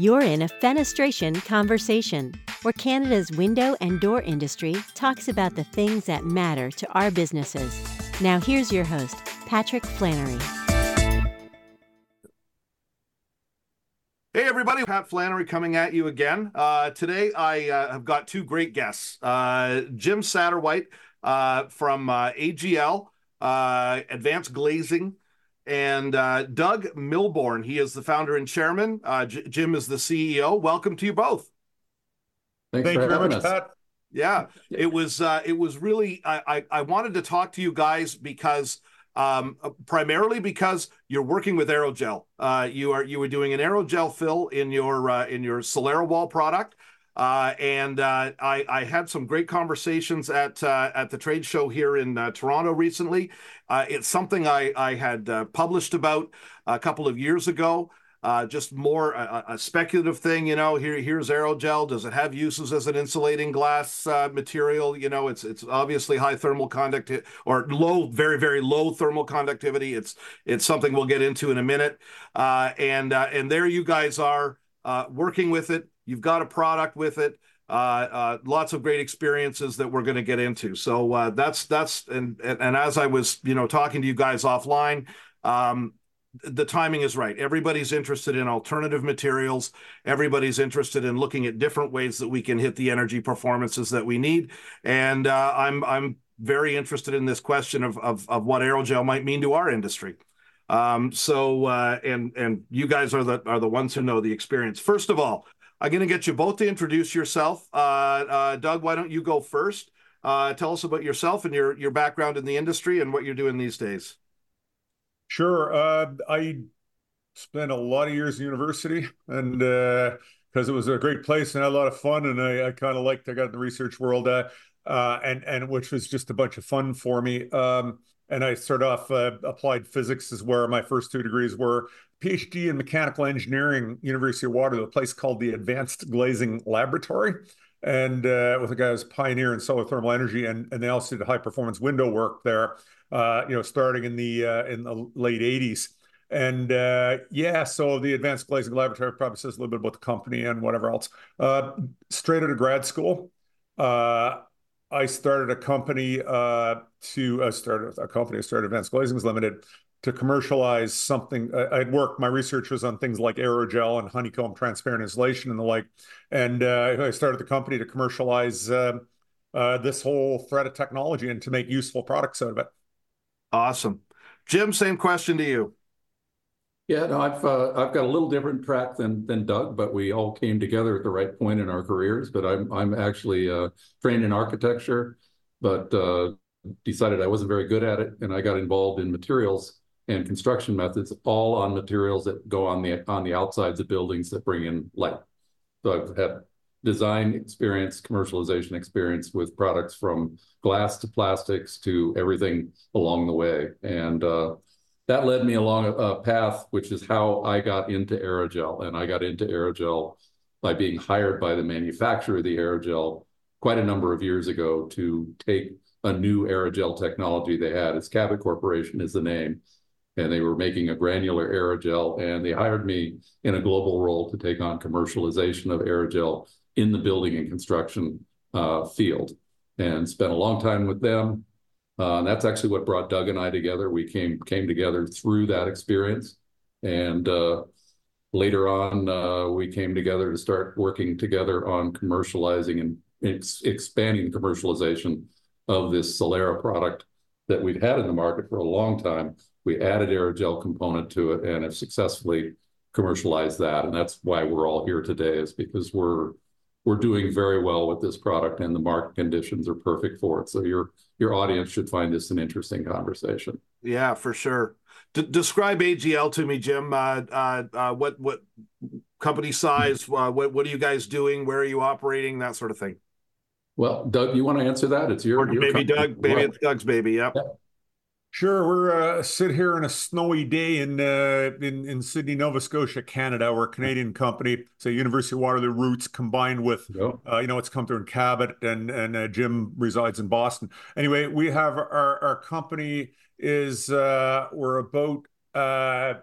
You're in a fenestration conversation where Canada's window and door industry talks about the things that matter to our businesses. Now, here's your host, Patrick Flannery. Hey, everybody, Pat Flannery coming at you again. Uh, today, I uh, have got two great guests uh, Jim Satterwhite uh, from uh, AGL, uh, Advanced Glazing, and Doug Milburn. He is the founder and chairman. J- Jim is the CEO. Welcome to you both. Thanks Thank you very much, us. Pat. Yeah, it was it was really I, I I wanted to talk to you guys because um, primarily because you're working with aerogel. Uh, you are you were doing an aerogel fill in your uh, in your Solera wall product. Uh, and uh, I, I, had some great conversations at uh, at the trade show here in uh, Toronto recently. it's something I, I had published about a couple of years ago uh, just more a, a, speculative thing. You know, here here's aerogel. Does it have uses as an insulating glass uh, material? You know, it's it's obviously high thermal conductivity or low, very very low thermal conductivity. It's it's something we'll get into in a minute. Uh, and uh, and there you guys are uh, working with it. You've got a product with it. Uh, uh, lots of great experiences that we're going to get into. So uh, that's that's and, and, and as I was you know talking to you guys offline, um, the timing is right. Everybody's interested in alternative materials. Everybody's interested in looking at different ways that we can hit the energy performances that we need. And uh, I'm I'm very interested in this question of of, of what aerogel might mean to our industry. Um, so uh, and and you guys are the are the ones who know the experience. First of all, I'm going to get you both to introduce yourself. Uh, uh, Doug, why don't you go first? Uh, tell us about yourself and your your background in the industry and what you're doing these days. Sure. Uh, I spent a lot of years in university and because uh, it was a great place and I had a lot of fun and I, I kind of liked I got in the research world uh, and and which was just a bunch of fun for me. Um, and I started off uh, applied physics is where my first two degrees were. PhD in mechanical engineering, University of Waterloo, a place called the Advanced Glazing Laboratory and uh, with a guy who's pioneer in solar thermal energy, and and they also did high performance window work there uh, you know, starting in the uh, in the late '80s. And uh, yeah, so the Advanced Glazing Laboratory probably says a little bit about the company and whatever else. Uh, straight out of grad school, uh, I started a company uh, to uh, start a company. I started Advanced Glazings Limited to commercialize something. I, would worked. My research was on things like aerogel and honeycomb transparent insulation and the like. And uh, I started the company to commercialize uh, uh, this whole thread of technology and to make useful products out of it. Awesome. Jim, same question to you. Yeah, no, I've uh, I've got a little different track than than Doug, but we all came together at the right point in our careers. But I'm I'm actually uh, trained in architecture, but uh, decided I wasn't very good at it, and I got involved in materials and construction methods, all on materials that go on the on the outsides of buildings that bring in light. So I've had design experience, commercialization experience with products from glass to plastics to everything along the way. And uh, that led me along a, path, which is how I got into aerogel. And I got into aerogel by being hired by the manufacturer of the aerogel quite a number of years ago to take a new aerogel technology they had. It's Cabot Corporation is the name. And they were making a granular aerogel, and they hired me in a global role to take on commercialization of aerogel in the building and construction uh, field and spent a long time with them. Uh, and that's actually what brought Doug and I together. We came came together through that experience, and uh, later on, uh, we came together to start working together on commercializing and ex- expanding the commercialization of this Solera product that we've had in the market for a long time. We added aerogel component to it and have successfully commercialized that, and that's why we're all here today. Is because we're we're doing very well with this product and the market conditions are perfect for it. So your your audience should find this an interesting conversation. Yeah, for sure. D- describe AGL to me, Jim. Uh, uh, uh, what what company size? Uh, what what are you guys doing? Where are you operating? That sort of thing. Well, Doug, you want to answer that? It's your, your maybe company. Doug. Maybe well, it's Doug's baby. Yep. Sure, we're uh, sit here in a snowy day in uh, in in Sydney, Nova Scotia, Canada. We're a Canadian company, so University of Waterloo roots combined with yep. uh, you know it's come through in Cabot, and and uh, Jim resides in Boston. Anyway, we have our our company is uh, we're about uh,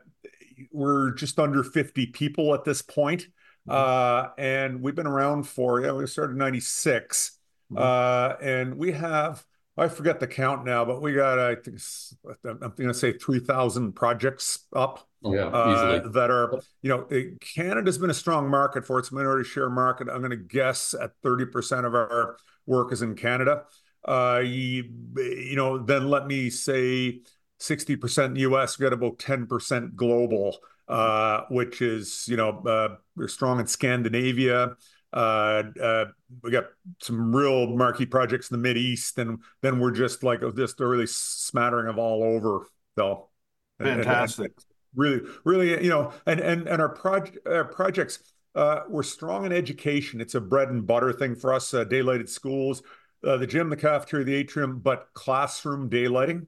we're just under fifty people at this point. Uh, and we've been around for, yeah, we started in 96. Mm-hmm. Uh, and we have, I forget the count now, but we got, I think, I'm going to say 3,000 projects up. Yeah, uh, that are, you know, Canada's been a strong market for its minority share market. I'm going to guess at 30% of our work is in Canada. Uh, you, you know, then let me say 60% US, we got about 10% global, uh, which is, you know, uh, we're strong in Scandinavia. Uh, uh, we got some real marquee projects in the Mid East, and then we're just like just a really smattering of all over. So fantastic. Really, really, you know, and and and our project our projects. Uh, we're strong in education. It's a bread and butter thing for us. Uh, daylighted schools, uh, the gym, the cafeteria, the atrium, but classroom daylighting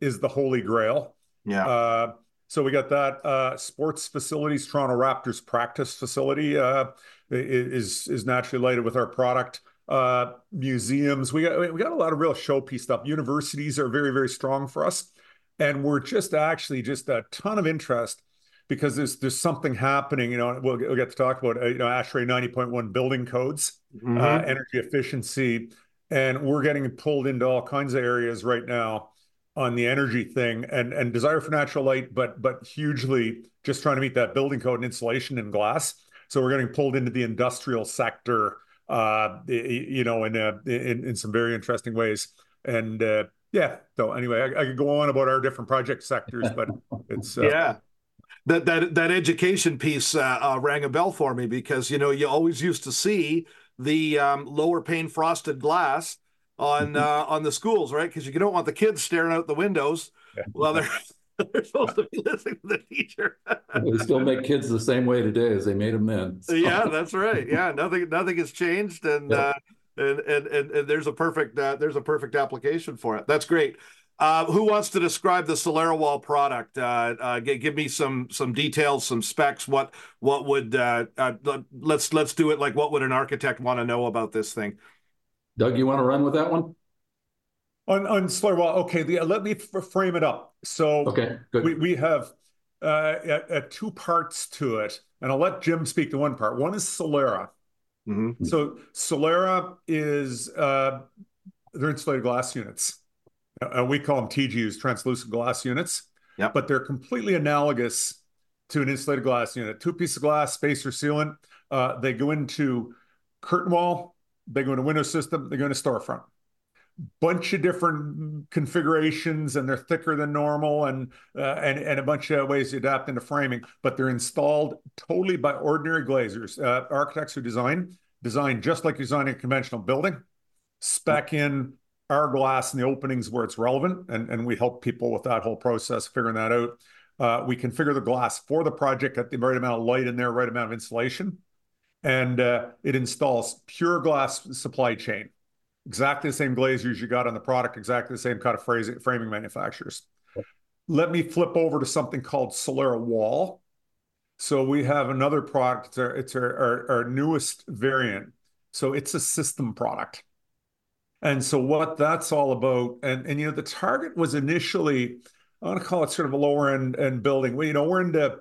is the holy grail. Yeah. Uh, so we got that uh, sports facilities. Toronto Raptors practice facility uh, is is naturally lighted with our product. Uh, museums, we got we got a lot of real showpiece stuff. Universities are very very strong for us, and we're just actually just a ton of interest because there's there's something happening. You know, we'll, we'll get to talk about uh, you know ASHRAE 90.1 building codes, mm-hmm. uh, energy efficiency, and we're getting pulled into all kinds of areas right now on the energy thing and and desire for natural light, but but hugely just trying to meet that building code and insulation and glass. So we're getting pulled into the industrial sector, uh, you know, in, uh, in in some very interesting ways. And uh, yeah, so anyway, I, I, could go on about our different project sectors, but it's uh, yeah. That, that that education piece uh, uh, rang a bell for me because you know you always used to see the um, lower pane frosted glass on mm-hmm. uh, on the schools, right? Because you don't want the kids staring out the windows yeah. while they're they're supposed to be listening to the teacher. they still make kids the same way today as they made them then. So. Yeah, that's right. Yeah, nothing nothing has changed, and yeah. uh, and, and, and and there's a perfect uh, there's a perfect application for it. That's great. Uh, who wants to describe the SoleraWall product? Uh, uh, give, give, me some some details, some specs. What what would uh, uh, let's let's do it like what would an architect want to know about this thing? Doug, you want to run with that one? On on SoleraWall, okay. The, let me frame it up. So okay, good. We we have uh, two parts to it, and I'll let Jim speak to one part. One is Solera. Mm-hmm. So Solera is uh, they're insulated glass units. Uh, we call them TGUs, translucent glass units. Yeah. But they're completely analogous to an insulated glass unit. Two pieces of glass, spacer sealant. Uh, they go into curtain wall they go into window system, they go into storefront. Bunch of different configurations, and they're thicker than normal, and uh, and and a bunch of ways to adapt into framing. But they're installed totally by ordinary glazers, uh, architects who design design just like designing a conventional building, spec in our glass in the openings where it's relevant, and and we help people with that whole process, figuring that out. Uh, we configure the glass for the project at the right amount of light in there, right amount of insulation and uh, it installs pure glass supply chain. Exactly the same glazers you got on the product, exactly the same kind of phrasing, framing manufacturers. Let me flip over to something called Solera Wall. So we have another product. It's our, it's our, our, our newest variant. So it's a system product. And so what that's all about, and and you know, the target was initially, I want to call it sort of a lower end end building. Well, you know, we're into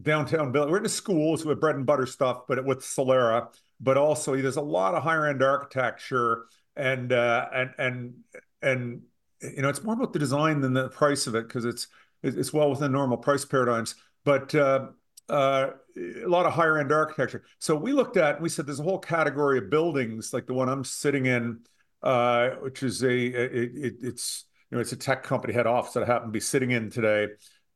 downtown building. We're into schools with bread and butter stuff, but with Solera. But also, there's a lot of higher end architecture, and uh, and and and you know, it's more about the design than the price of it because it's it's well within normal price paradigms. But uh, uh, a lot of higher end architecture. So we looked at, we said there's a whole category of buildings like the one I'm sitting in, uh, which is a it, it, it's you know it's a tech company head office that I happen to be sitting in today,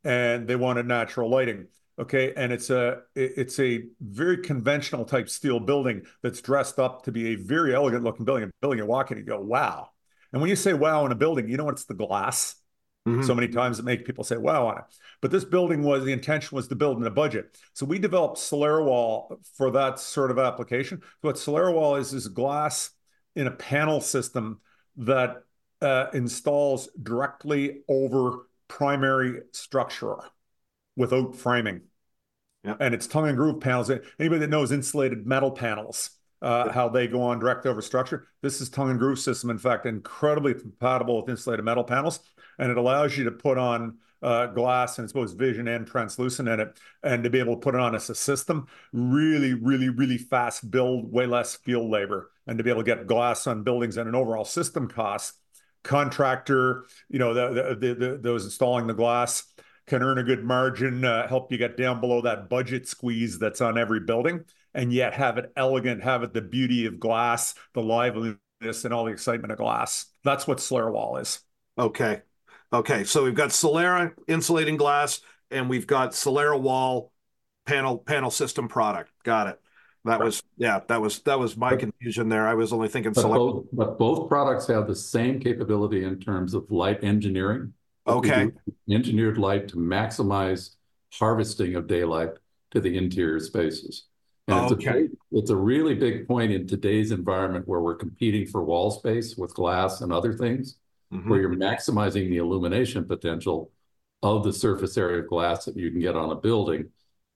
and they wanted natural lighting. Okay, and it's a it's a very conventional type steel building that's dressed up to be a very elegant looking building. A building you walk in, you go, wow. And when you say wow in a building, you know what? It's the glass. Mm-hmm. So many times it makes people say wow on it. But this building was the intention was to build in a budget. So we developed SoleraWall for that sort of application. So what SoleraWall is is glass in a panel system that uh, installs directly over primary structure without framing. And it's tongue and groove panels. Anybody that knows insulated metal panels, uh, how they go on direct over structure, this is tongue and groove system. In fact, incredibly compatible with insulated metal panels, and it allows you to put on uh, glass and it's both vision and translucent in it, and to be able to put it on as a system, really, really, really fast build, way less field labor, and to be able to get glass on buildings and an overall system cost. Contractor, you know, the, the, the, those installing the glass can earn a good margin, uh, help you get down below that budget squeeze that's on every building, and yet have it elegant, have it the beauty of glass, the liveliness, and all the excitement of glass. That's what Solera Wall is. Okay. Okay. So we've got Solera insulating glass and we've got Solera Wall panel panel system product. Got it. That right. was yeah, that was that was my but, confusion there. I was only thinking but both, but both products have the same capability in terms of light engineering. Okay. Engineered light to maximize harvesting of daylight to the interior spaces. And okay. it's, a, it's a really big point in today's environment where we're competing for wall space with glass and other things mm-hmm. where you're maximizing the illumination potential of the surface area of glass that you can get on a building.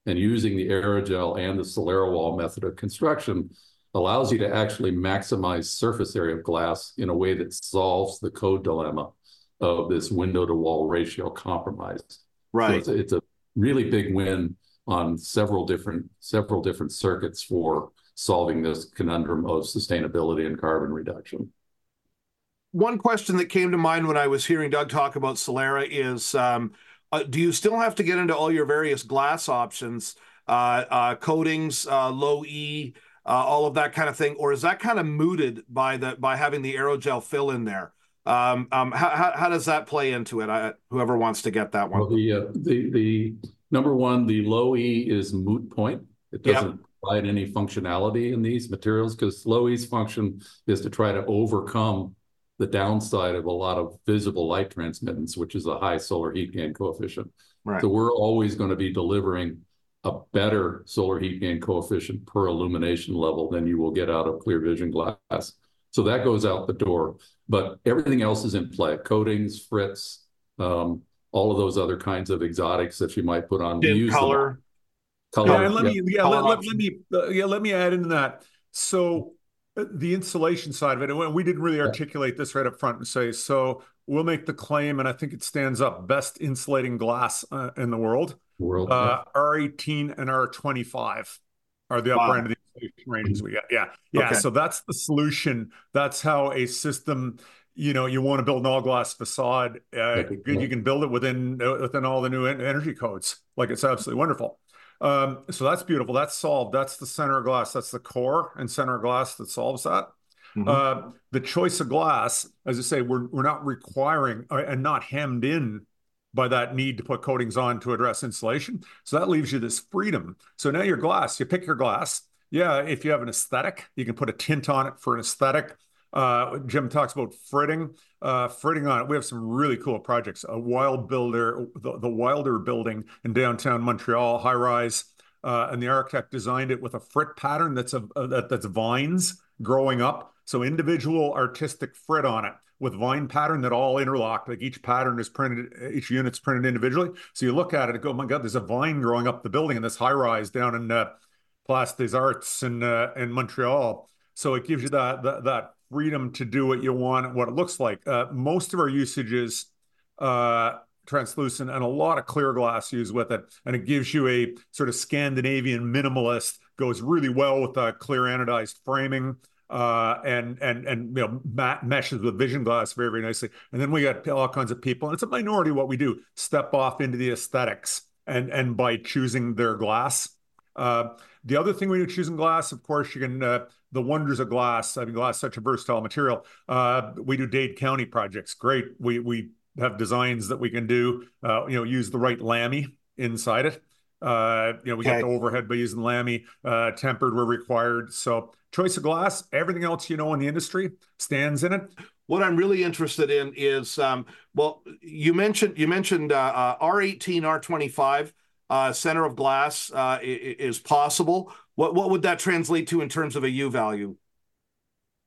And using the aerogel and the Solera wall method of construction allows you to actually maximize surface area of glass in a way that solves the code dilemma of this window to wall ratio compromise. Right. So it's, a, it's a really big win on several different several different circuits for solving this conundrum of sustainability and carbon reduction one question that came to mind when I was hearing Doug talk about Solera is um, uh, do you still have to get into all your various glass options, uh, uh, coatings, uh, low E, uh, all of that kind of thing, or is that kind of mooted by the by having the aerogel fill in there? Um, um, how, how, does that play into it? I, whoever wants to get that one. Well, the, uh, the the number one, the low E is moot point. It doesn't yep. provide any functionality in these materials because low E's function is to try to overcome the downside of a lot of visible light transmittance, which is a high solar heat gain coefficient. Right. So we're always going to be delivering a better solar heat gain coefficient per illumination level than you will get out of clear vision glass. So that goes out the door. But everything else is in play: coatings, frits, um, all of those other kinds of exotics that you might put on. Dim color. Color. Yeah, and let yeah. me yeah, let, let, let, me uh, yeah let me add into that. So the insulation side of it, and we didn't really articulate this right up front and say, so we'll make the claim, and I think it stands up best insulating glass uh, in the world. World, uh, yeah. R18 and R25 are the upper wow. end of the insulation ranges we got. Yeah, yeah. Okay. So that's the solution. That's how a system. You know, you want to build an all glass facade. Uh, yeah. You can build it within uh, within all the new energy codes. Like it's absolutely wonderful. Um, so that's beautiful. That's solved. That's the center of glass. That's the core and center of glass that solves that. Mm-hmm. Uh, the choice of glass, as I say, we're we're not requiring uh, and not hemmed in by that need to put coatings on to address insulation. So that leaves you this freedom. So now your glass, you pick your glass. Yeah, if you have an aesthetic, you can put a tint on it for an aesthetic. Uh, Jim talks about fritting. Uh, fritting on it. We have some really cool projects. A wild builder, the, the Wilder building in downtown Montreal, high rise, uh, and the architect designed it with a frit pattern that's a, a that, that's vines growing up. So individual artistic frit on it with vine pattern that all interlock. Like each pattern is printed, each unit's printed individually. So you look at it and go, oh my God, there's a vine growing up the building in this high rise down in uh, Place des Arts in uh, in Montreal. So it gives you that that, that freedom to do what you want, and what it looks like. Uh, most of our usage is uh, translucent and a lot of clear glass used with it. And it gives you a sort of Scandinavian minimalist, goes really well with the clear anodized framing. Uh, and and and you know mat- meshes with vision glass very very nicely. And then we got all kinds of people, and it's a minority what we do step off into the aesthetics and and by choosing their glass. Uh, the other thing we do choosing glass, of course, you can uh, the wonders of glass. I mean, glass such a versatile material. Uh, we do Dade County projects. Great. We we have designs that we can do. Uh, you know, use the right lami inside it. Uh, you know, we okay. get the overhead by using lami, uh, tempered where required. So choice of glass, everything else you know in the industry stands in it. What I'm really interested in is, um, well, you mentioned you mentioned uh, uh R18, R25 uh, center of glass uh, is possible. What what would that translate to in terms of a U value?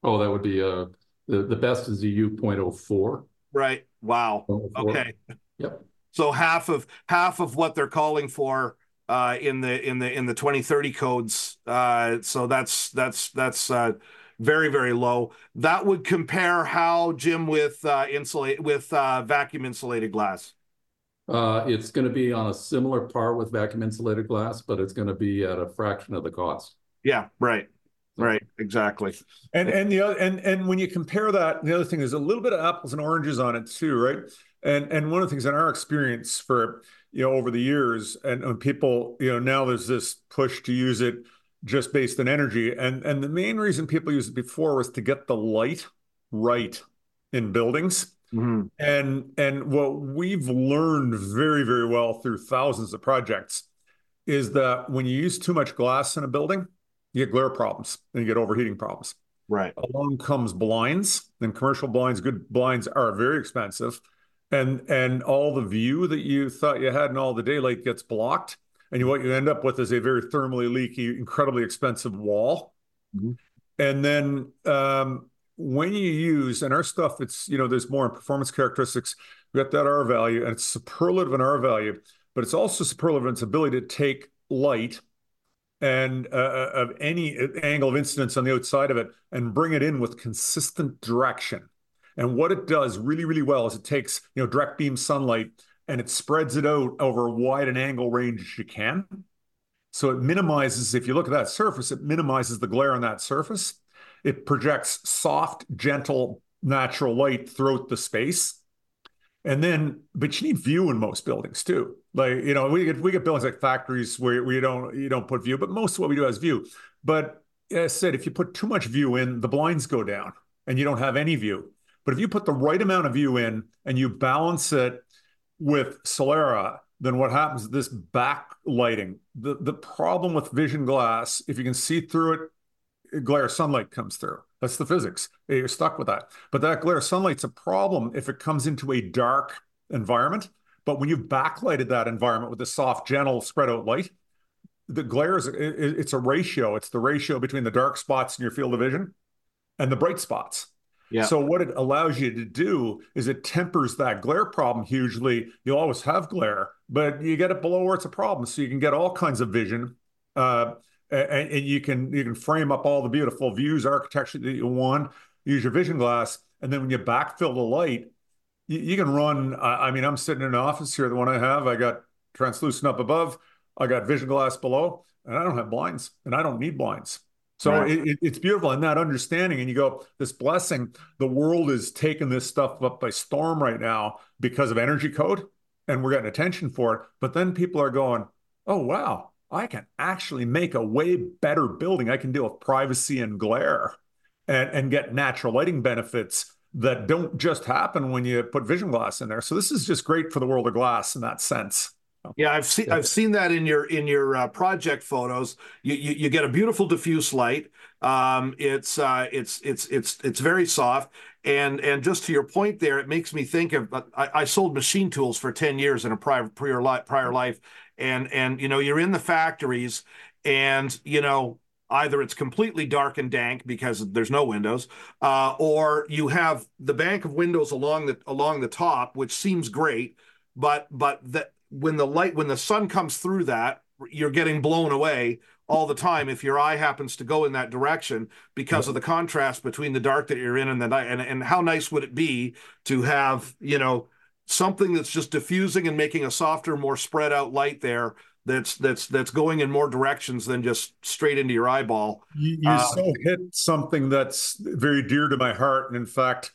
Oh, that would be uh the, the best is a U 0.04. Right. Wow. Okay. Yep. So half of half of what they're calling for uh, in the in the in the 2030 codes. Uh, so that's that's that's uh, very very low. That would compare how Jim with uh, insulate with uh, vacuum insulated glass. Uh, it's going to be on a similar par with vacuum insulated glass, but it's going to be at a fraction of the cost. Yeah, right. Right, exactly. And and the other and and when you compare that, the other thing is a little bit of apples and oranges on it too, right? And and one of the things in our experience for you know over the years, and, and people, you know, now there's this push to use it just based on energy, and and the main reason people used it before was to get the light right in buildings. Mm-hmm. And and what we've learned very very well through thousands of projects is that when you use too much glass in a building you get glare problems and you get overheating problems. Right. Along comes blinds, and commercial blinds, good blinds are very expensive. And and all the view that you thought you had in all the daylight gets blocked. And what you end up with is a very thermally leaky, incredibly expensive wall. Mm-hmm. And then um, when you use, and our stuff, it's, you know, there's more in performance characteristics. We got that R value, and it's superlative in R value, but it's also superlative in its ability to take light and uh, uh, of any angle of incidence on the outside of it and bring it in with consistent direction. And what it does really, really well is it takes you know direct beam sunlight and it spreads it out over wide an angle range as you can. So it minimizes, if you look at that surface, it minimizes the glare on that surface. It projects soft, gentle, natural light throughout the space. And then, but you need view in most buildings too. Like you know, we get we get buildings like factories where, you don't you don't put view, but most of what we do has view. But as I said, if you put too much view in, the blinds go down, and you don't have any view. But if you put the right amount of view in and you balance it with Solera, then what happens? is This backlighting. The the problem with vision glass, if you can see through it, glare sunlight comes through. That's the physics. You're stuck with that. But that glare sunlight's a problem if it comes into a dark environment. But when you've backlighted that environment with a soft, gentle, spread out light, the glare is it's a ratio. It's the ratio between the dark spots in your field of vision and the bright spots. Yeah. So what it allows you to do is it tempers that glare problem hugely. You'll always have glare, but you get it below where it's a problem, so you can get all kinds of vision. Uh, and, and, you can you can frame up all the beautiful views architecture that you want use your vision glass and then when you backfill the light you, you can run I, mean i'm sitting in an office here the one i have i got translucent up above i got vision glass below and i don't have blinds and i don't need blinds so right. it, it, it's beautiful and that understanding and you go this blessing the world is taking this stuff up by storm right now because of energy code and we're getting attention for it but then people are going oh wow I can actually make a way better building. I can deal with privacy and glare and, and get natural lighting benefits that don't just happen when you put vision glass in there. So this is just great for the world of glass in that sense. Yeah, I've seen I've seen that in your in your uh, project photos. You, you, you get a beautiful diffuse light. Um, it's uh, it's it's it's it's very soft. And and just to your point there, it makes me think of I, I sold machine tools for ten years in a prior prior life, prior life, and and you know you're in the factories and you know either it's completely dark and dank because there's no windows uh, or you have the bank of windows along the along the top which seems great but but that when the light when the sun comes through that you're getting blown away all the time if your eye happens to go in that direction because of the contrast between the dark that you're in and the night. And, and how nice would it be to have you know something that's just diffusing and making a softer, more spread out light there that's that's that's going in more directions than just straight into your eyeball. You, you uh, so hit something that's very dear to my heart, and in fact,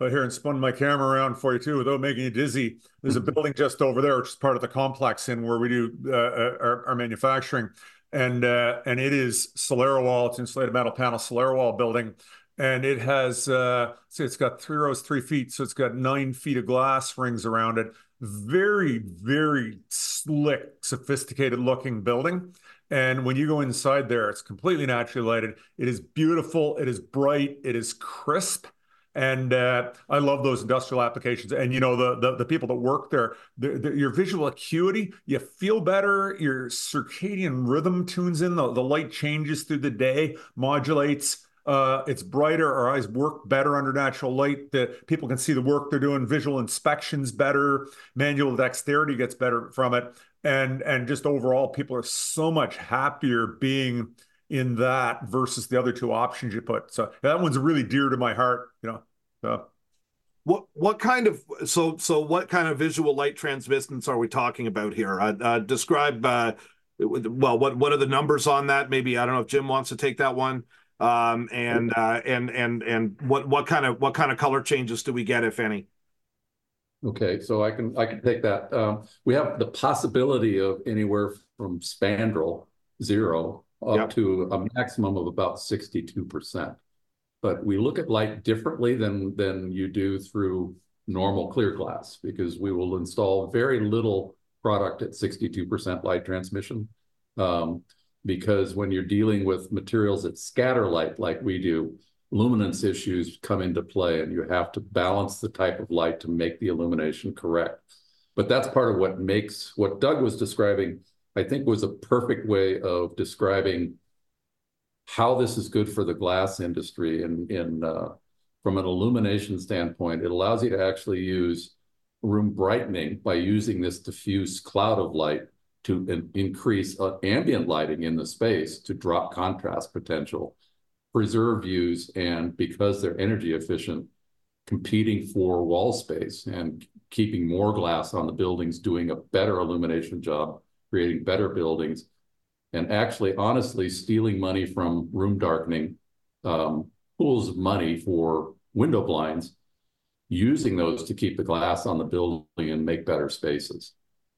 I here and spun my camera around for you too, without making you dizzy. There's a building just over there, which is part of the complex in where we do uh, uh our, our, manufacturing, and uh, and it is SoleraWall. It's insulated metal panel SoleraWall building. And it has uh so it's got three rows three feet. So it's got nine feet of glass rings around it. Very very slick sophisticated looking building. And when you go inside there it's completely naturally lighted. It is beautiful. It is bright. It is crisp and uh, I love those industrial applications. And you know the the, the people that work there, the, the, your visual acuity, you feel better. Your circadian rhythm tunes in. The, the light changes through the day, modulates. Uh, it's brighter. Our eyes work better under natural light. That people can see the work they're doing. Visual inspections better. Manual dexterity gets better from it. And and just overall, people are so much happier being in that versus the other two options you put. So that one's really dear to my heart. You know. So. what what kind of so so what kind of visual light transmittance are we talking about here? Uh, uh, describe uh, well what what are the numbers on that? Maybe I don't know if Jim wants to take that one. Um, and uh, and and and what what kind of what kind of color changes do we get if any? Okay, so I can I can take that. Um, we have the possibility of anywhere from spandrel zero up yep. to a maximum of about sixty two percent but we look at light differently than than you do through normal clear glass because we will install very little product at 62% light transmission. Um, because when you're dealing with materials that scatter light like we do, luminance issues come into play and you have to balance the type of light to make the illumination correct. But that's part of what makes what Doug was describing, I think was a perfect way of describing how this is good for the glass industry. And in uh, from an illumination standpoint, it allows you to actually use room brightening by using this diffuse cloud of light to in increase uh, ambient lighting in the space to drop contrast potential, preserve views, and because they're energy efficient, competing for wall space and keeping more glass on the buildings, doing a better illumination job, creating better buildings, and actually, honestly, stealing money from room darkening um, pools of money for window blinds, using those to keep the glass on the building and make better spaces.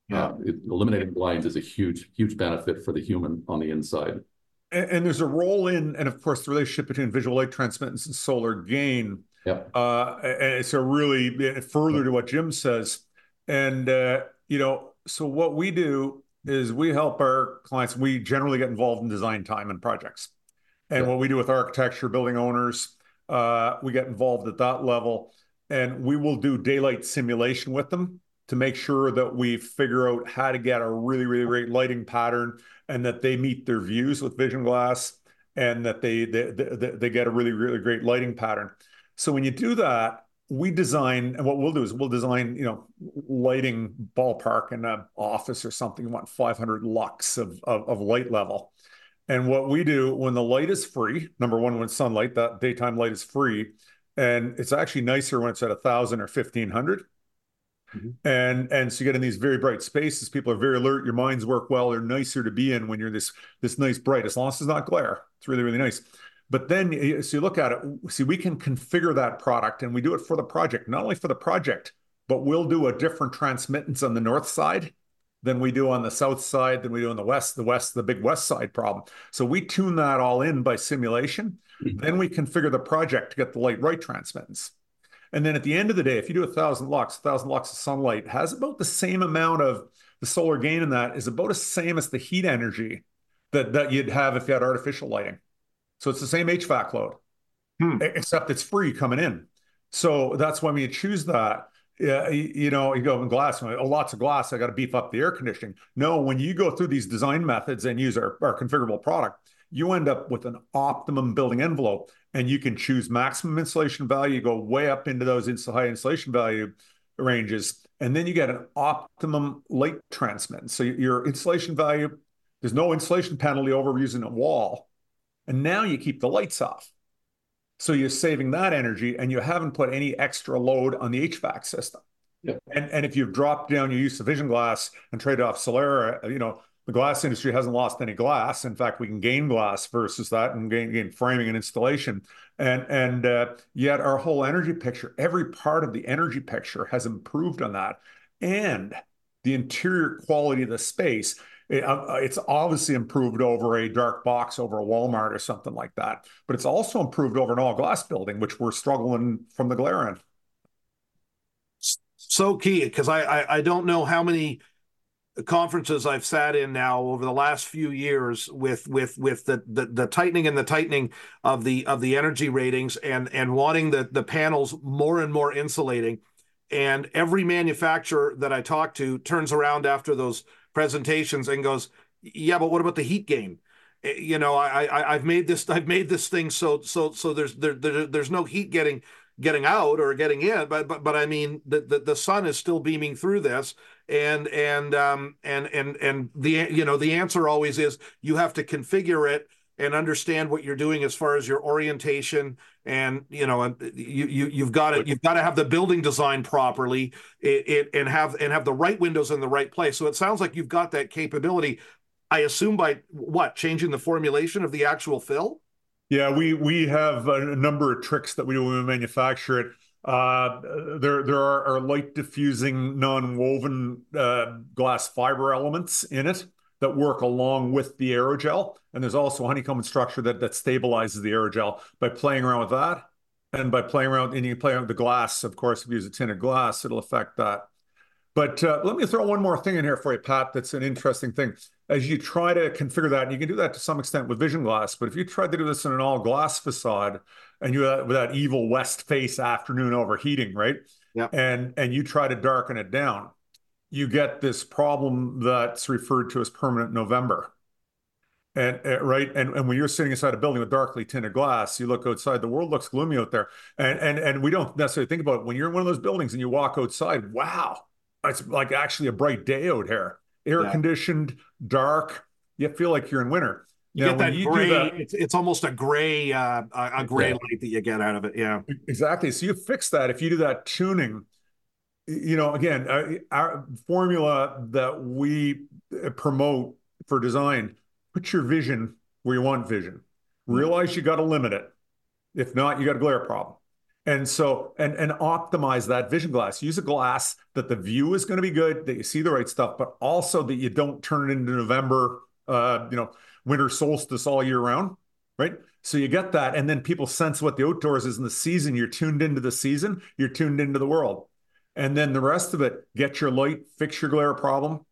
Yeah. Uh, it, eliminating blinds is a huge, huge benefit for the human on the inside. And, and, there's a role in, and of course, the relationship between visual light transmittance and solar gain. Yeah. Uh, it's a really further to what Jim says. And, uh, you know, so what we do is we help our clients. We generally get involved in design time and projects. And yeah. what we do with architecture, building owners, uh, we get involved at that level. And we will do daylight simulation with them to make sure that we figure out how to get a really, really great lighting pattern and that they meet their views with vision glass and that they, they, they, they get a really, really great lighting pattern. So when you do that, we design and what we'll do is we'll design you know lighting ballpark in an office or something you want 500 lux of, of, of light level. And what we do when the light is free number one when sunlight that daytime light is free and it's actually nicer when it's at a thousand or 1500 mm-hmm. and and so you get in these very bright spaces people are very alert your minds work well they're nicer to be in when you're this this nice bright as long as it's not glare. It's really really nice but then, so you look at it, see, we can configure that product and we do it for the project, not only for the project, but we'll do a different transmittance on the north side than we do on the south side, than we do on the west, the west, the big west side problem. So we tune that all in by simulation. Mm-hmm. Then we configure the project to get the light right transmittance. And then at the end of the day, if you do a thousand lux, a thousand lux of sunlight has about the same amount of the solar gain in that is about the same as the heat energy that, that you'd have if you had artificial lighting. So it's the same HVAC load, hmm. except it's free coming in. So that's when we choose that. You know, you go in glass, oh, lots of glass. I got to beef up the air conditioning. No, when you go through these design methods and use our, our configurable product, you end up with an optimum building envelope and you can choose maximum insulation value, go way up into those high insulation value ranges, and then you get an optimum light transmittance. So your insulation value, there's no insulation penalty over using a wall and now you keep the lights off. So you're saving that energy and you haven't put any extra load on the HVAC system. Yep. And, and if you've dropped down your use of vision glass and trade off Solera, you know, the glass industry hasn't lost any glass. In fact, we can gain glass versus that and gain, gain framing and installation. And, and uh, yet our whole energy picture, every part of the energy picture has improved on that. And the interior quality of the space Uh, uh, it's obviously improved over a dark box over a Walmart or something like that, but it's also improved over an all glass building, which we're struggling from the glare in. So key because I, I I don't know how many conferences I've sat in now over the last few years with with with the, the the, tightening and the tightening of the of the energy ratings and and wanting the the panels more and more insulating and every manufacturer that I talk to turns around after those presentations and goes, yeah, but what about the heat gain? Eh, you know, I, I I've made this I've made this thing so so so there's there, there there's no heat getting getting out or getting in, but but but I mean the, the the sun is still beaming through this, and and um and and and the you know the answer always is you have to configure it and understand what you're doing as far as your orientation and you know you, you you've got to you've got to have the building designed properly it, it, and have and have the right windows in the right place. So it sounds like you've got that capability. I assume by what changing the formulation of the actual fill? Yeah we we have a number of tricks that we do when we manufacture it. Uh, there there are, are light diffusing non-woven uh, glass fiber elements in it that work along with the aerogel. And there's also a honeycomb structure that that stabilizes the aerogel by playing around with that. And by playing around, and you play around with the glass, of course, if you use a tinted glass, it'll affect that. But uh, let me throw one more thing in here for you, Pat. That's an interesting thing. As you try to configure that, and you can do that to some extent with vision glass, but if you try to do this in an all glass facade and you have that evil west face afternoon overheating, right? Yeah. And and you try to darken it down, you get this problem that's referred to as permanent November. And uh, right, and, and when you're sitting inside a building with darkly tinted glass, you look outside, the world looks gloomy out there. And and and we don't necessarily think about it. when you're in one of those buildings and you walk outside, wow, it's like actually a bright day out here. Air yeah. conditioned, dark. You feel like you're in winter. You now, get that gray. That, it's, it's almost a gray, uh, a, gray yeah. light that you get out of it. Yeah, exactly. So you fix that if you do that tuning you know, again, uh, our formula that we uh, promote for design, put your vision where you want vision. Realize you got to limit it. If not, you got a glare problem. And so, and and optimize that vision glass. Use a glass that the view is going to be good, that you see the right stuff, but also that you don't turn it into November, uh, you know, winter solstice all year round, right? So you get that, and then people sense what the outdoors is in the season. You're tuned into the season. You're tuned into the world and then the rest of it get your light fix your glare problem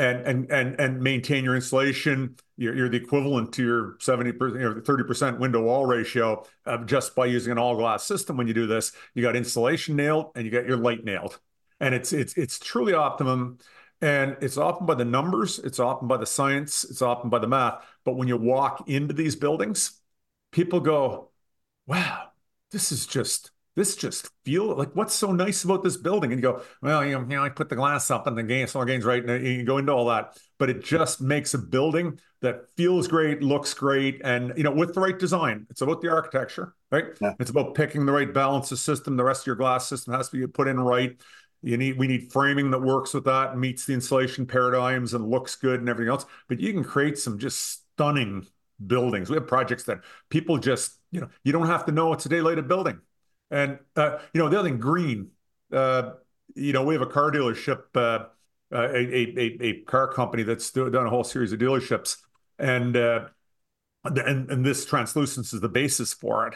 and and and and maintain your insulation. You're, you're the equivalent to your 70 percent or 30 percent window wall ratio uh, just by using an all glass system when you do this. You got insulation nailed and you got your light nailed. And it's it's it's truly optimum. And it's often by the numbers it's often by the science it's often by the math. But when you walk into these buildings people go wow this is just this just feel like what's so nice about this building? And you go, well, you know, you know I put the glass up and the gain, solar gains right, and you go into all that, but it just makes a building that feels great, looks great, and you know, with the right design. It's about the architecture, right? Yeah. It's about picking the right balance of system. The rest of your glass system has to be put in right. You need we need framing that works with that, meets the insulation paradigms, and looks good and everything else. But you can create some just stunning buildings. We have projects that people just, you know, you don't have to know it's a daylighted building and uh, you know the other thing, green. Uh, you know, we have a car dealership, uh, uh a, a a car company that's done a whole series of dealerships, and uh, and and this translucence is the basis for it,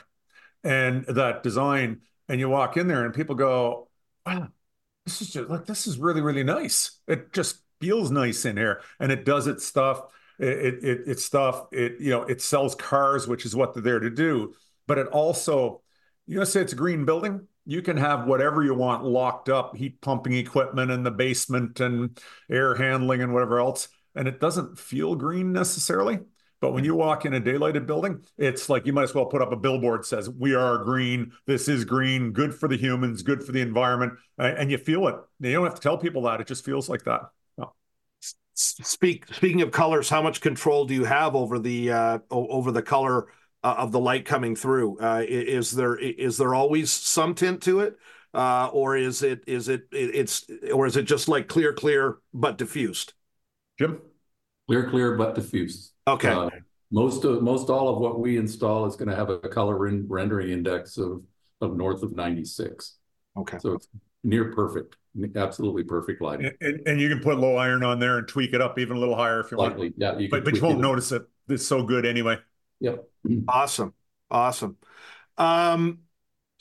and that design. And you walk in there, and people go, "Wow, this is just like this is really really nice. It just feels nice in here, and it does its stuff." It, it, it's stuff it you know it sells cars which is what they're there to do but it also you know, say it's a green building, you can have whatever you want locked up, heat pumping equipment in the basement and air handling and whatever else. And it doesn't feel green necessarily. But when you walk in a daylighted building, it's like you might as well put up a billboard says, "We are green. This is green. Good for the humans. Good for the environment." And you feel it. You don't have to tell people that. It just feels like that. Speak. Speaking of colors, how much control do you have over the uh, over the color uh, of the light coming through? Uh, is there is there always some tint to it, uh, or is it is it it's or is it just like clear clear but diffused? Jim, clear clear but diffused. Okay. Uh, most of most all of what we install is going to have a color rendering index of of north of 96. Okay. So it's near perfect, absolutely perfect lighting. And, and, you can put low iron on there and tweak it up even a little higher if you Slightly, want. Yeah, you but, but you won't notice it. It's so good anyway. Yep. Awesome. Awesome. Um,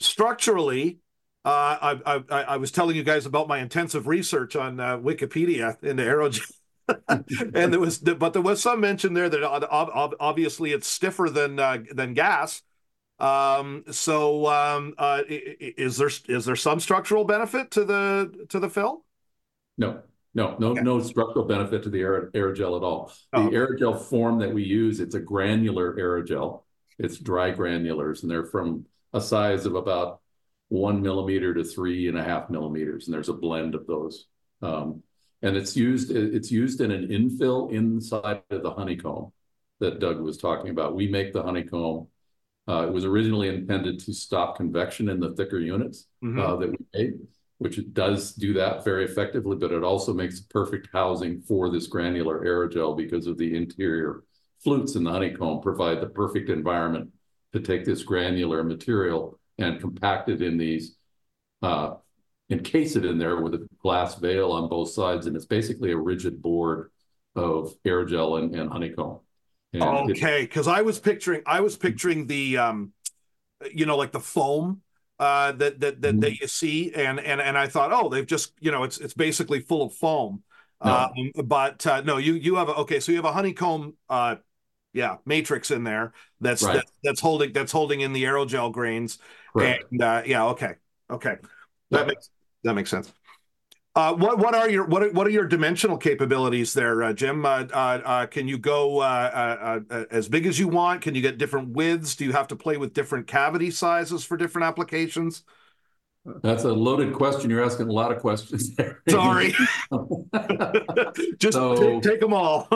structurally, uh, I, I, I, was telling you guys about my intensive research on uh, Wikipedia into aerogel. and there was, but there was some mention there that obviously it's stiffer than uh, than gas. Um, so, um, uh, is there is there some structural benefit to the to the fill? No, no, no, okay. no structural benefit to the aer aerogel at all. The oh. aerogel form that we use, it's a granular aerogel. It's dry granulars, and they're from a size of about one millimeter to three and a half millimeters, and there's a blend of those. Um, and it's used it's used in an infill inside of the honeycomb. that Doug was talking about. We make the honeycomb. Uh, it was originally intended to stop convection in the thicker units mm-hmm. uh, that we made, which it does do that very effectively, but it also makes perfect housing for this granular aerogel because of the interior flutes in the honeycomb provide the perfect environment to take this granular material and compact it in these, uh, encase it in there with a glass veil on both sides. And it's basically a rigid board of aerogel and, and honeycomb. And okay, because I was picturing I was picturing the um, you know, like the foam uh, that that that, mm-hmm. that you see, and and and I thought, oh, they've just you know, it's it's basically full of foam. No. Um, but uh, no, you you have a, okay, so you have a honeycomb, uh, yeah, matrix in there that's right. that, that's holding that's holding in the aerogel grains, Correct. and uh, yeah, okay, okay, that yeah. makes that makes sense. Uh, what what are your what are, what are your dimensional capabilities there, uh, Jim? Uh, uh, uh can you go uh, as big as you want? Can you get different widths? Do you have to play with different cavity sizes for different applications? That's a loaded question. You're asking a lot of questions there. Sorry. Just so, take, take, them all.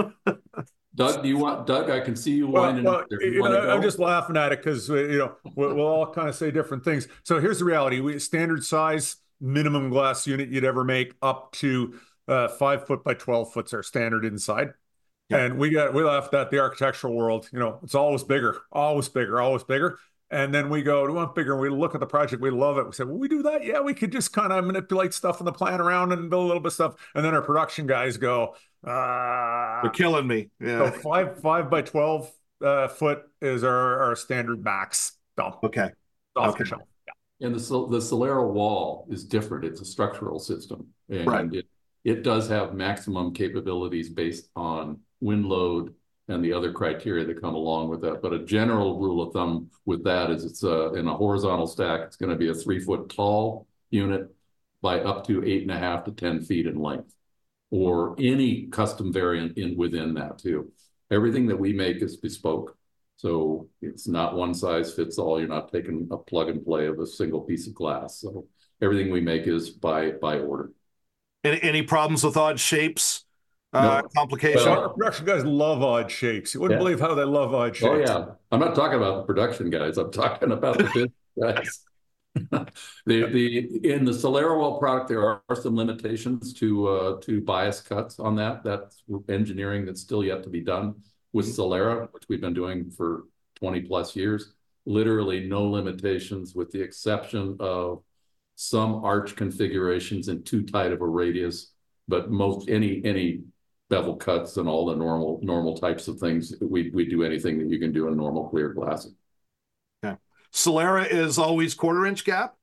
Doug, do you want Doug? I can see you well, winding well, you know, I'm just laughing at it because you know we'll, we'll all kind of say different things. So here's the reality: we standard size minimum glass unit you'd ever make up to uh, five foot by 12 foot's our standard inside. Yeah. And we got, we left at the architectural world, you know, it's always bigger, always bigger, always bigger. And then we go, we want bigger. And We look at the project, we love it. We say, well, we do that. Yeah, we could just kind of manipulate stuff in the plan around and build a little bit of stuff. And then our production guys go, uh, they're killing me. Yeah. So five, five by 12 uh, foot is our, our standard max. So, okay. okay. And the the SoleraWall is different. It's a structural system, and right. it it does have maximum capabilities based on wind load and the other criteria that come along with that. But a general rule of thumb with that is it's a, in a horizontal stack, it's going to be a three foot tall unit by up to eight and a half to 10 feet in length, or any custom variant in within that too. Everything that we make is bespoke. So it's not one size fits all. You're not taking a plug and play of a single piece of glass. So everything we make is by by order. Any, any problems with odd shapes? Uh, no. Complication. Well, our production guys love odd shapes. You wouldn't yeah. believe how they love odd shapes. Oh yeah, I'm not talking about the production guys. I'm talking about the business guys. the the in the SoleraWall product, there are some limitations to uh, to bias cuts on that. That's engineering that's still yet to be done with mm-hmm. Solera, which we've been doing for 20 plus years, literally no limitations with the exception of some arch configurations and too tight of a radius, but most any any bevel cuts and all the normal normal types of things, we we do anything that you can do in normal clear glass. Okay. Solera is always quarter inch gap?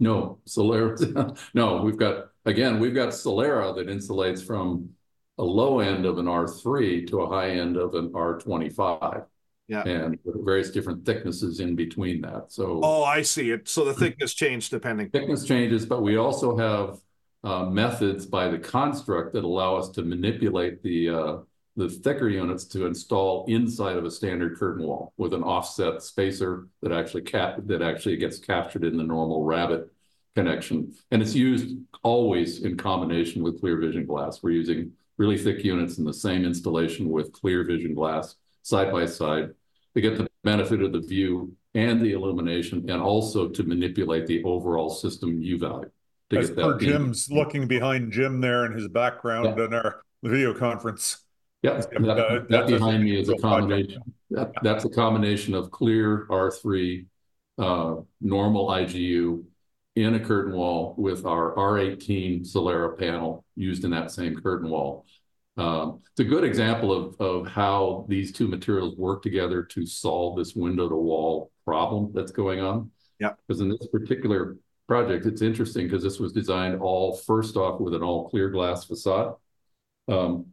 No, Solera, no, we've got again, we've got Solera that insulates from a low end of an R3 to a high end of an R25. Yeah. And various different thicknesses in between that. So Oh, I see it. So the thickness changes depending. Thickness changes, but we also have uh, methods by the construct that allow us to manipulate the uh, the thicker units to install inside of a standard curtain wall with an offset spacer that actually cap that actually gets captured in the normal rabbet connection. And it's used always in combination with clear vision glass. We're using really thick units in the same installation with clear vision glass side by side to get the benefit of the view and the illumination and also to manipulate the overall system U value. To As get per Jim's in. looking behind Jim there in his background yeah. in our video conference. Yeah, that, uh, that behind me is a combination. That, that's a combination of clear R3, uh, normal IGU, in a curtain wall with our R18 Solera panel used in that same curtain wall. Um, it's a good example of, of how these two materials work together to solve this window to wall problem that's going on. Yeah. Because in this particular project, it's interesting because this was designed all first off with an all clear glass facade. Um,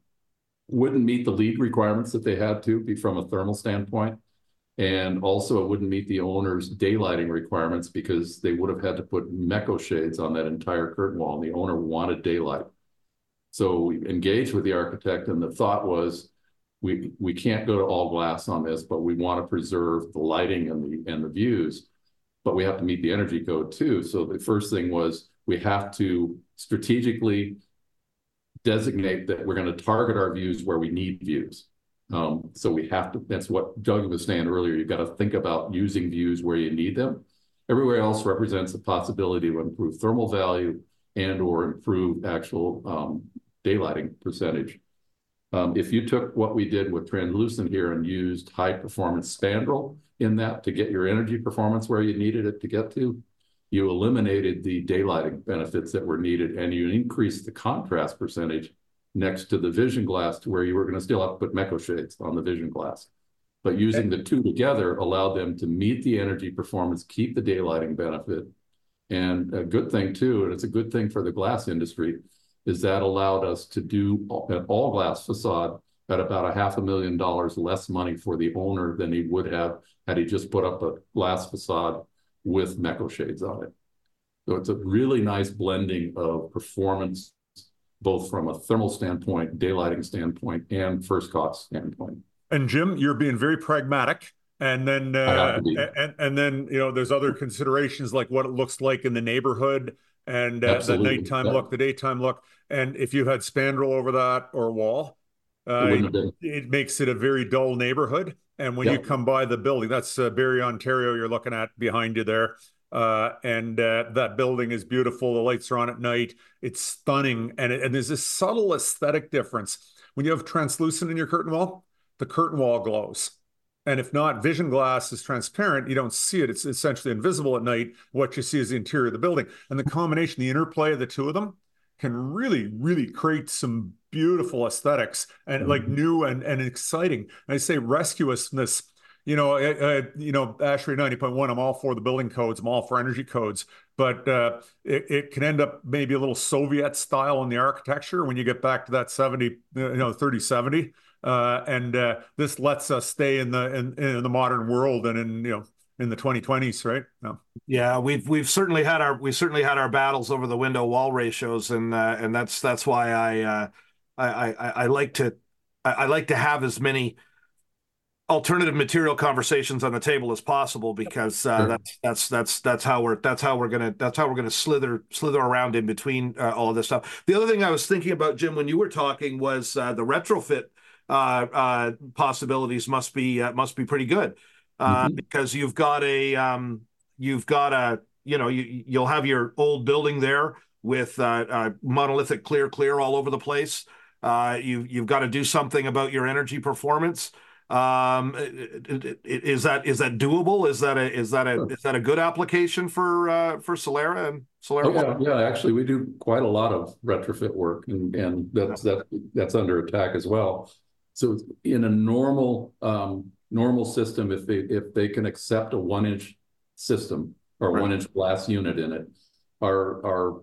wouldn't meet the LEED requirements that they had to be from a thermal standpoint. And also it wouldn't meet the owner's daylighting requirements because they would have had to put Mecho shades on that entire curtain wall and the owner wanted daylight. So we engaged with the architect and the thought was we we can't go to all glass on this, but we want to preserve the lighting and the and the views, but we have to meet the energy code too. So the first thing was we have to strategically designate that we're going to target our views where we need views. Um, so we have to, that's what Doug was saying earlier, you've got to think about using views where you need them. Everywhere else represents a possibility to improve thermal value and or improve actual um, daylighting percentage. Um, if you took what we did with translucent here and used high performance spandrel in that to get your energy performance where you needed it to get to, you eliminated the daylighting benefits that were needed and you increased the contrast percentage next to the vision glass to where you were going to still have to put Mecho shades on the vision glass. But using the two together allowed them to meet the energy performance, keep the daylighting benefit. And a good thing too, and it's a good thing for the glass industry, is that allowed us to do an all glass facade at about a half a million dollars less money for the owner than he would have had he just put up a glass facade with Mecho shades on it. So it's a really nice blending of performance, both from a thermal standpoint, daylighting standpoint, and first cost standpoint. And Jim, you're being very pragmatic. And then, uh, and and then you know, there's other considerations like what it looks like in the neighborhood and uh, the nighttime yeah. look, the daytime look. And if you had spandrel over that or wall, uh, it, it, makes it a very dull neighborhood. And when yeah. you come by the building, that's uh, Barrie, Ontario, you're looking at behind you there. Uh, and uh, that building is beautiful. The lights are on at night. It's stunning. And, it, and there's this subtle aesthetic difference. When you have translucent in your curtain wall, the curtain wall glows. And if not, vision glass is transparent. You don't see it. It's essentially invisible at night. What you see is the interior of the building. And the combination, the interplay of the two of them can really, really create some beautiful aesthetics and mm-hmm. like new and, and exciting. And I say rescuousness, you know, uh, you know, ASHRAE 90.1, I'm all for the building codes. I'm all for energy codes, but uh, it, it can end up maybe a little Soviet style in the architecture when you get back to that 70, you know, 30, 70. Uh, and uh, this lets us stay in the in, in, the modern world and in you know in the 2020s, right? No. Yeah, we've we've certainly had our we certainly had our battles over the window wall ratios, and uh, and that's that's why I, uh, I, I I like to I, I like to have as many alternative material conversations on the table as possible because uh, sure. that's that's that's that's how we're that's how we're gonna that's how we're gonna slither slither around in between uh, all of this stuff. The other thing I was thinking about, Jim, when you were talking was uh, the retrofit uh, uh, possibilities must be uh, must be pretty good mm-hmm. because you've got a um, you've got a you know you you'll have your old building there with monolithic clear clear all over the place. you you've got to do something about your energy performance. Um, is that is that doable? Is that a is that a is that a good application for uh, for Solera and Solera? Oh, yeah, yeah. Actually, we do quite a lot of retrofit work, and and that's that that's under attack as well. So in a normal um, normal system, if they if they can accept a one inch system or right. one inch glass unit in it, our our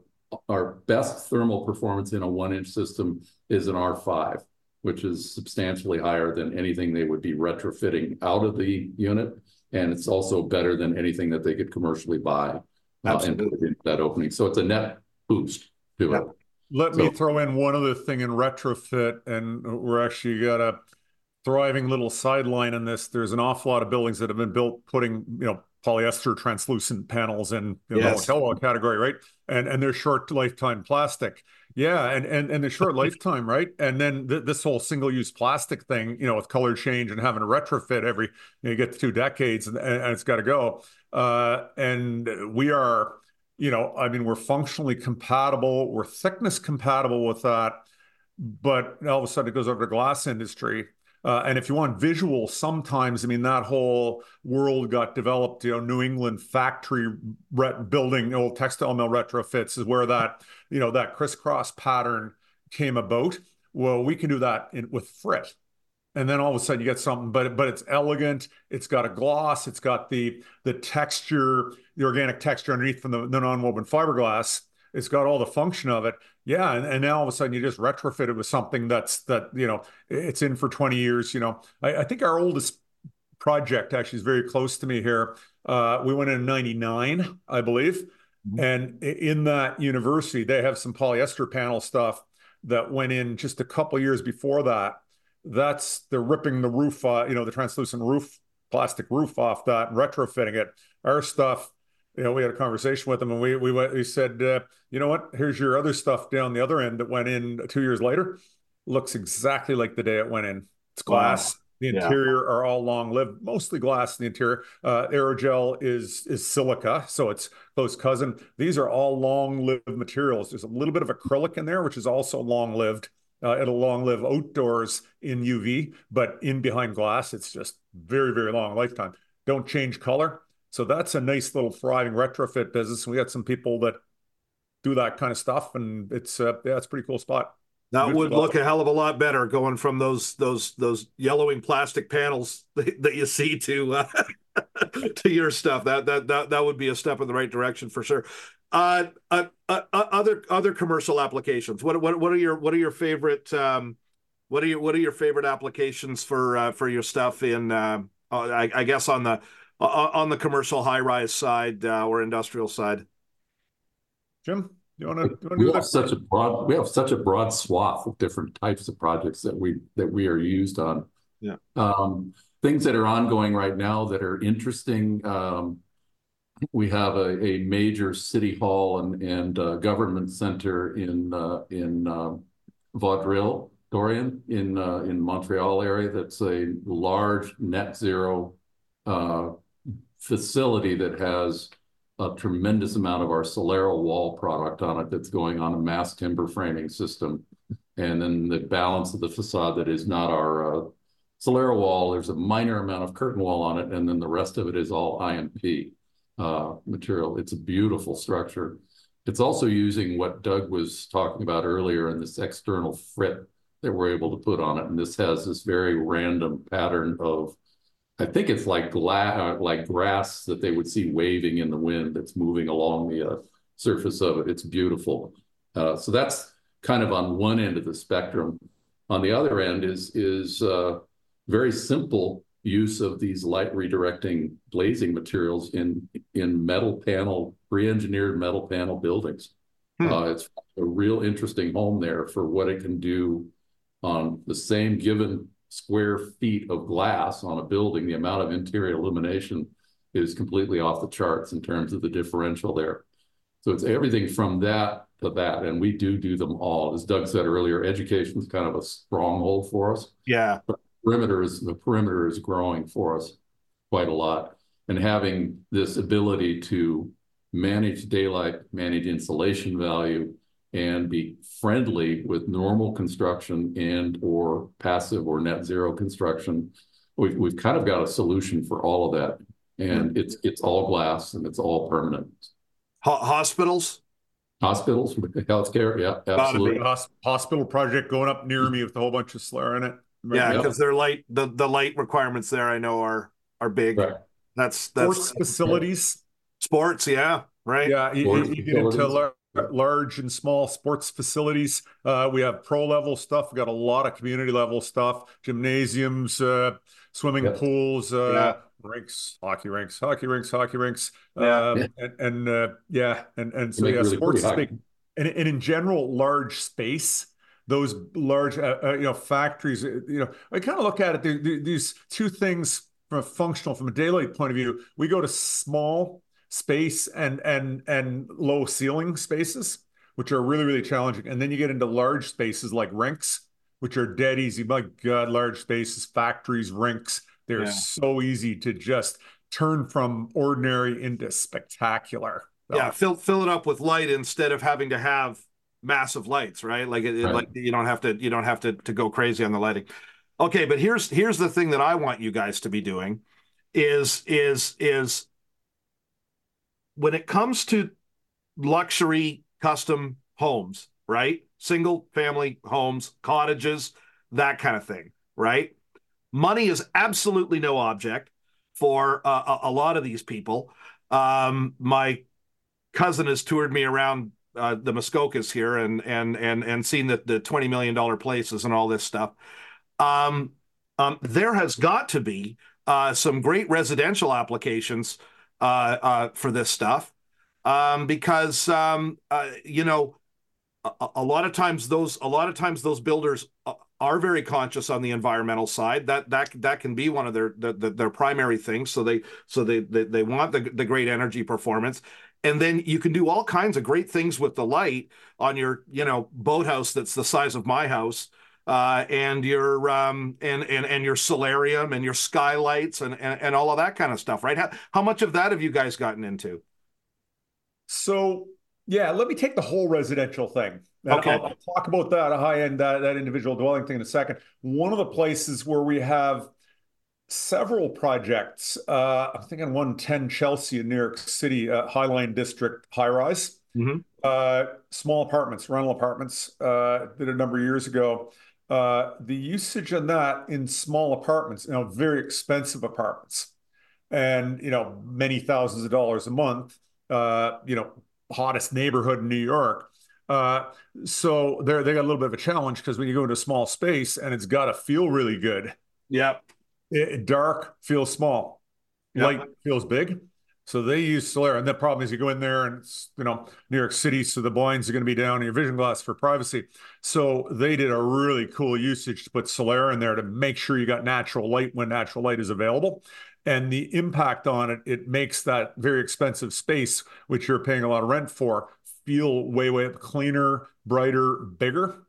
our best thermal performance in a one inch system is an R5, which is substantially higher than anything they would be retrofitting out of the unit, and it's also better than anything that they could commercially buy uh, and put into that opening. So it's a net boost to it. Let so, me throw in one other thing in retrofit, and we're actually got a thriving little sideline in this. There's an awful lot of buildings that have been built putting, you know, polyester translucent panels in you know, yes. the hotel category, right? And and they're short lifetime plastic. Yeah, and and and the short lifetime, right? And then th- this whole single use plastic thing, you know, with color change and having a retrofit every you, know, you get to two decades, and, and it's got to go. Uh, and we are you know, I mean, we're functionally compatible, we're thickness compatible with that, but all of a sudden it goes over to glass industry. Uh, and if you want visual, sometimes I mean that whole world got developed. You know, New England factory building old textile mill retrofits is where that you know that crisscross pattern came about. Well, we can do that in, with frit and then all of a sudden you get something but but it's elegant it's got a gloss it's got the the texture the organic texture underneath from the, the non-woven fiberglass it's got all the function of it yeah and, and now all of a sudden you just retrofit it with something that's that you know it's in for 20 years you know i, I think our oldest project actually is very close to me here uh, we went in 99 i believe mm-hmm. and in that university they have some polyester panel stuff that went in just a couple years before that that's they're ripping the roof, uh, you know, the translucent roof, plastic roof off that and retrofitting it. Our stuff, you know, we had a conversation with them and we we went, we said, uh, you know what? Here's your other stuff down the other end that went in two years later. Looks exactly like the day it went in. It's glass. Wow. The Yeah. interior are all long lived, mostly glass in the interior. Uh, aerogel is is silica, so it's close cousin. These are all long lived materials. There's a little bit of acrylic in there, which is also long lived. Uh, it'll long live outdoors in UV, but in behind glass, it's just very, very long lifetime. Don't change color. So that's a nice little thriving retrofit business. We got some people that do that kind of stuff, and it's uh, yeah, it's a pretty cool spot. That Good would look a hell of a lot better going from those those those yellowing plastic panels that, that you see to uh, to your stuff. That that that that would be a step in the right direction for sure. Uh, uh, uh, uh, other other commercial applications. What what what are your what are your favorite um, what are your what are your favorite applications for uh, for your stuff in uh, I, I guess on the on the commercial high rise side uh, or industrial side? Jim, you want to We do have that? such a broad, we have such a broad swath of different types of projects that we that we are used on. Yeah. Um, things that are ongoing right now that are interesting. Um, we have a, a major city hall and and uh, government center in uh, in uh, Vaudreuil, Dorian, in uh, in Montreal area. That's a large net zero uh, facility that has a tremendous amount of our SoleraWall product on it that's going on a mass timber framing system. And then the balance of the facade that is not our uh, SoleraWall, there's a minor amount of curtain wall on it, and then the rest of it is all IMP uh, material. It's a beautiful structure. It's also using what Doug was talking about earlier in this external frit that we're able to put on it. And this has this very random pattern of I think it's like gla- uh, like grass that they would see waving in the wind that's moving along the uh, surface of it. It's beautiful. Uh, so that's kind of on one end of the spectrum. On the other end is is uh, very simple use of these light redirecting glazing materials in in metal panel pre-engineered metal panel buildings. Hmm. Uh, it's a real interesting home there for what it can do on the same given square feet of glass on a building, the amount of interior illumination is completely off the charts in terms of the differential there. So it's everything from that to that, and we do do them all. As Doug said earlier, education is kind of a stronghold for us. Yeah, Perimeter is the perimeter is growing for us quite a lot, and having this ability to manage daylight, manage insulation value, and be friendly with normal construction and or passive or net zero construction. We've we've kind of got a solution for all of that. And hmm. it's it's all glass and it's all permanent. Ho- hospitals. Hospitals, healthcare, yeah, absolutely. Hos- hospital project going up near me with a whole bunch of slur in it. Yeah, Yeah. because their light the the light requirements there I know are are big. Right. That's that's Sports facilities. sports. Yeah, right. Yeah, you, Sports you get into facilities. Lar- large and small sports facilities. Uh, we have pro level stuff. We got a lot of community level stuff, gymnasiums, uh, swimming Yeah. pools, uh, Yeah. rinks, hockey rinks, hockey rinks, hockey rinks. Yeah. Um, and, and uh, yeah, and and so yeah, really sports is big. And, and in general, large space. Those large, uh, uh, you know, factories. You know, I kind of look at it. These two things from a functional, from a daylight point of view. We go to small space and and and low ceiling spaces, which are really really challenging. And then you get into large spaces like rinks, which are dead easy. My God, large spaces, factories, rinks. They're Yeah. so easy to just turn from ordinary into spectacular. Yeah, fill fill it up with light instead of having to have massive lights, right? Like it, Right. like you don't have to you don't have to to go crazy on the lighting. Okay, but here's here's the thing that I want you guys to be doing is is is when it comes to luxury custom homes, right? Single family homes, cottages, that kind of thing, right? Money is absolutely no object for uh, a, a lot of these people. Um, my cousin has toured me around uh, the Muskokas here and and and and seen the the twenty million dollar places and all this stuff. Um, um, there has got to be uh, some great residential applications for this stuff. Um, because um, uh, you know a, a lot of times those a lot of times those builders uh, are very conscious on the environmental side. That that that can be one of their the, the, their primary things. So they so they they, they want the, the great energy performance. And then you can do all kinds of great things with the light on your you know boathouse that's the size of my house uh, and your um, and and and your solarium and your skylights and, and and all of that kind of stuff, right? How how much of that have you guys gotten into? So yeah, let me take the whole residential thing. And Okay. I'll, I'll talk about that high end that, that individual dwelling thing in a second. One of the places where we have several projects, uh, I'm thinking 110 Chelsea in New York City, uh, Highline District high rise. Mhm. Uh, small apartments, rental apartments, uh, did a number of years ago. Uh, the usage on that in small apartments, you know, very expensive apartments, and you know, many thousands of dollars a month. Uh, you know, hottest neighborhood in New York. Uh, so they they got a little bit of a challenge because when you go into a small space and it's got to feel really good. Yep. It, dark feels small, Yep. light feels big. So they use Solera, and the problem is you go in there and it's you know New York City, so the blinds are going to be down your vision glass for privacy. So they did a really cool usage to put Solera in there to make sure you got natural light when natural light is available. And the impact on it, it makes that very expensive space, which you're paying a lot of rent for, feel way, way up cleaner, brighter, bigger.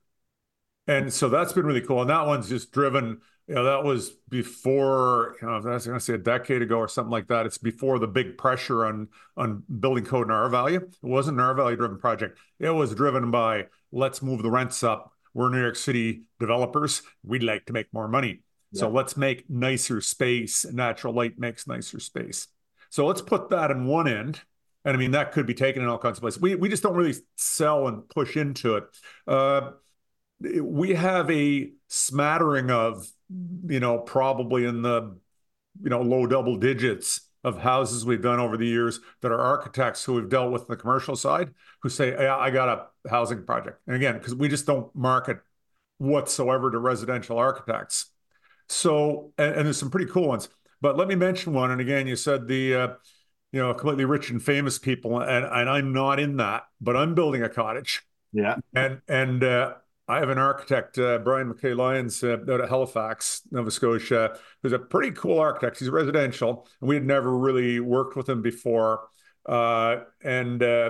And so that's been really cool. And that one's just driven, you know, that was before, you know, I was going to say a decade ago or something like that. It's before the big pressure on on building code and R value. It wasn't an R value driven project. It was driven by let's move the rents up. We're New York City developers. We'd like to make more money. So let's make nicer space. Natural light makes nicer space. So let's put that in one end. And I mean, that could be taken in all kinds of places. We, we just don't really sell and push into it. Uh, we have a smattering of, you know, probably in the, you know, low double digits of houses we've done over the years that are architects who we've dealt with on the commercial side who say, yeah, I got a housing project. And again, because we just don't market whatsoever to residential architects. So, and, and there's some pretty cool ones. But let me mention one. And again, you said the, uh, you know, completely rich and famous people, and, and I'm not in that, but I'm building a cottage. Yeah. And and uh, I have an architect, uh, Brian MacKay-Lyons, uh, out of Halifax, Nova Scotia, who's a pretty cool architect. He's residential, and we had never really worked with him before. Uh, and uh,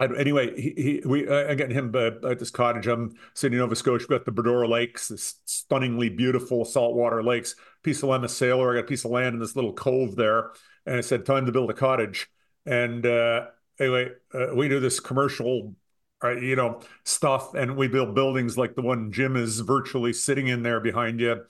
anyway, he, he we I get him uh, at this cottage. I'm sitting in Nova Scotia. We've got the Bras d'Or Lakes, this stunningly beautiful saltwater lakes. Piece of land, a sailor. I got a piece of land in this little cove there, and I said, "Time to build a cottage." And uh, anyway, uh, we do this commercial, uh, you know, stuff, and we build buildings like the one Jim is virtually sitting in there behind you.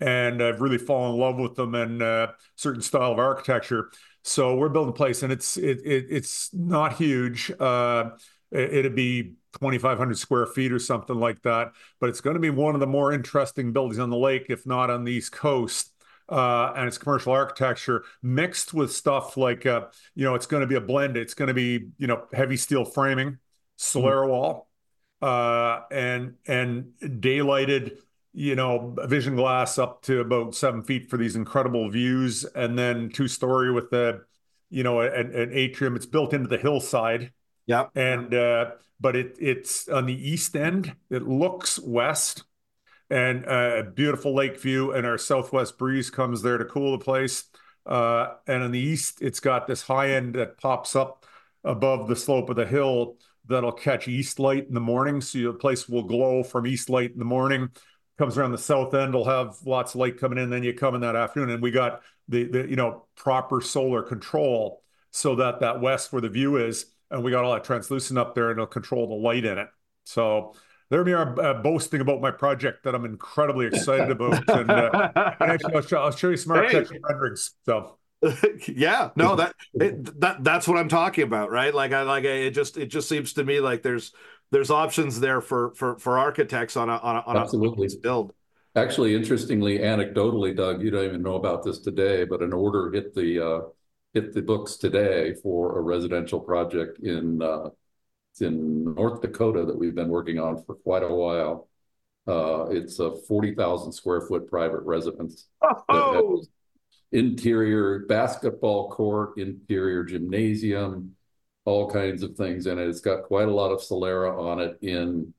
And I've really fallen in love with them and uh, certain style of architecture. So we're building a place, and it's it, it it's not huge. Uh, it, it'd be 2,500 square feet or something like that, but it's going to be one of the more interesting buildings on the lake, if not on the East Coast. Uh, and it's commercial architecture mixed with stuff like uh, you know, it's going to be a blend. It's going to be you know heavy steel framing, SoleraWall, uh, and and daylighted you know, vision glass up to about seven feet for these incredible views, and then two story with the, you know, an, an atrium. It's built into the hillside, Yep. and uh, but it it's on the east end. It looks west, and uh, a beautiful lake view, and our southwest breeze comes there to cool the place. Uh, and on the east, it's got this high end that pops up above the slope of the hill that'll catch east light in the morning, so the place will glow from east light in the morning. Comes around the south end will have lots of light coming in then you come in that afternoon. And we got the, the you know proper solar control so that that west where the view is and we got all that translucent up there and it'll control the light in it. So there we are uh, boasting about my project that i'm incredibly excited about. And, uh, and actually I'll show, I'll show you some Hey. architectural renderings so yeah, no, that it, that that's what I'm talking about, right? Like I like it just it just seems to me like there's there's options there for for for architects on a on a, on Absolutely. a build. Actually, interestingly, anecdotally, Doug, you don't even know about this today, but an order hit the uh, hit the books today for a residential project in uh, in North Dakota that we've been working on for quite a while. Uh, it's a forty thousand square foot private residence. Oh, interior basketball court, interior gymnasium, all kinds of things in it. It's got quite a lot of Solera on it in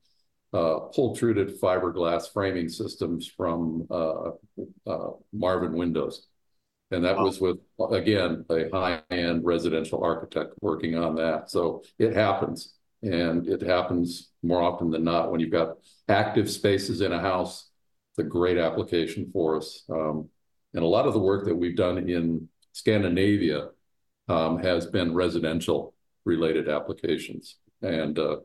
uh, pultruded fiberglass framing systems from uh, uh, Marvin Windows. And that Wow. was with, again, a high-end residential architect working on that. So it happens. And it happens more often than not when you've got active spaces in a house. It's a great application for us. Um, and a lot of the work that we've done in Scandinavia um, has been residential related applications. And uh,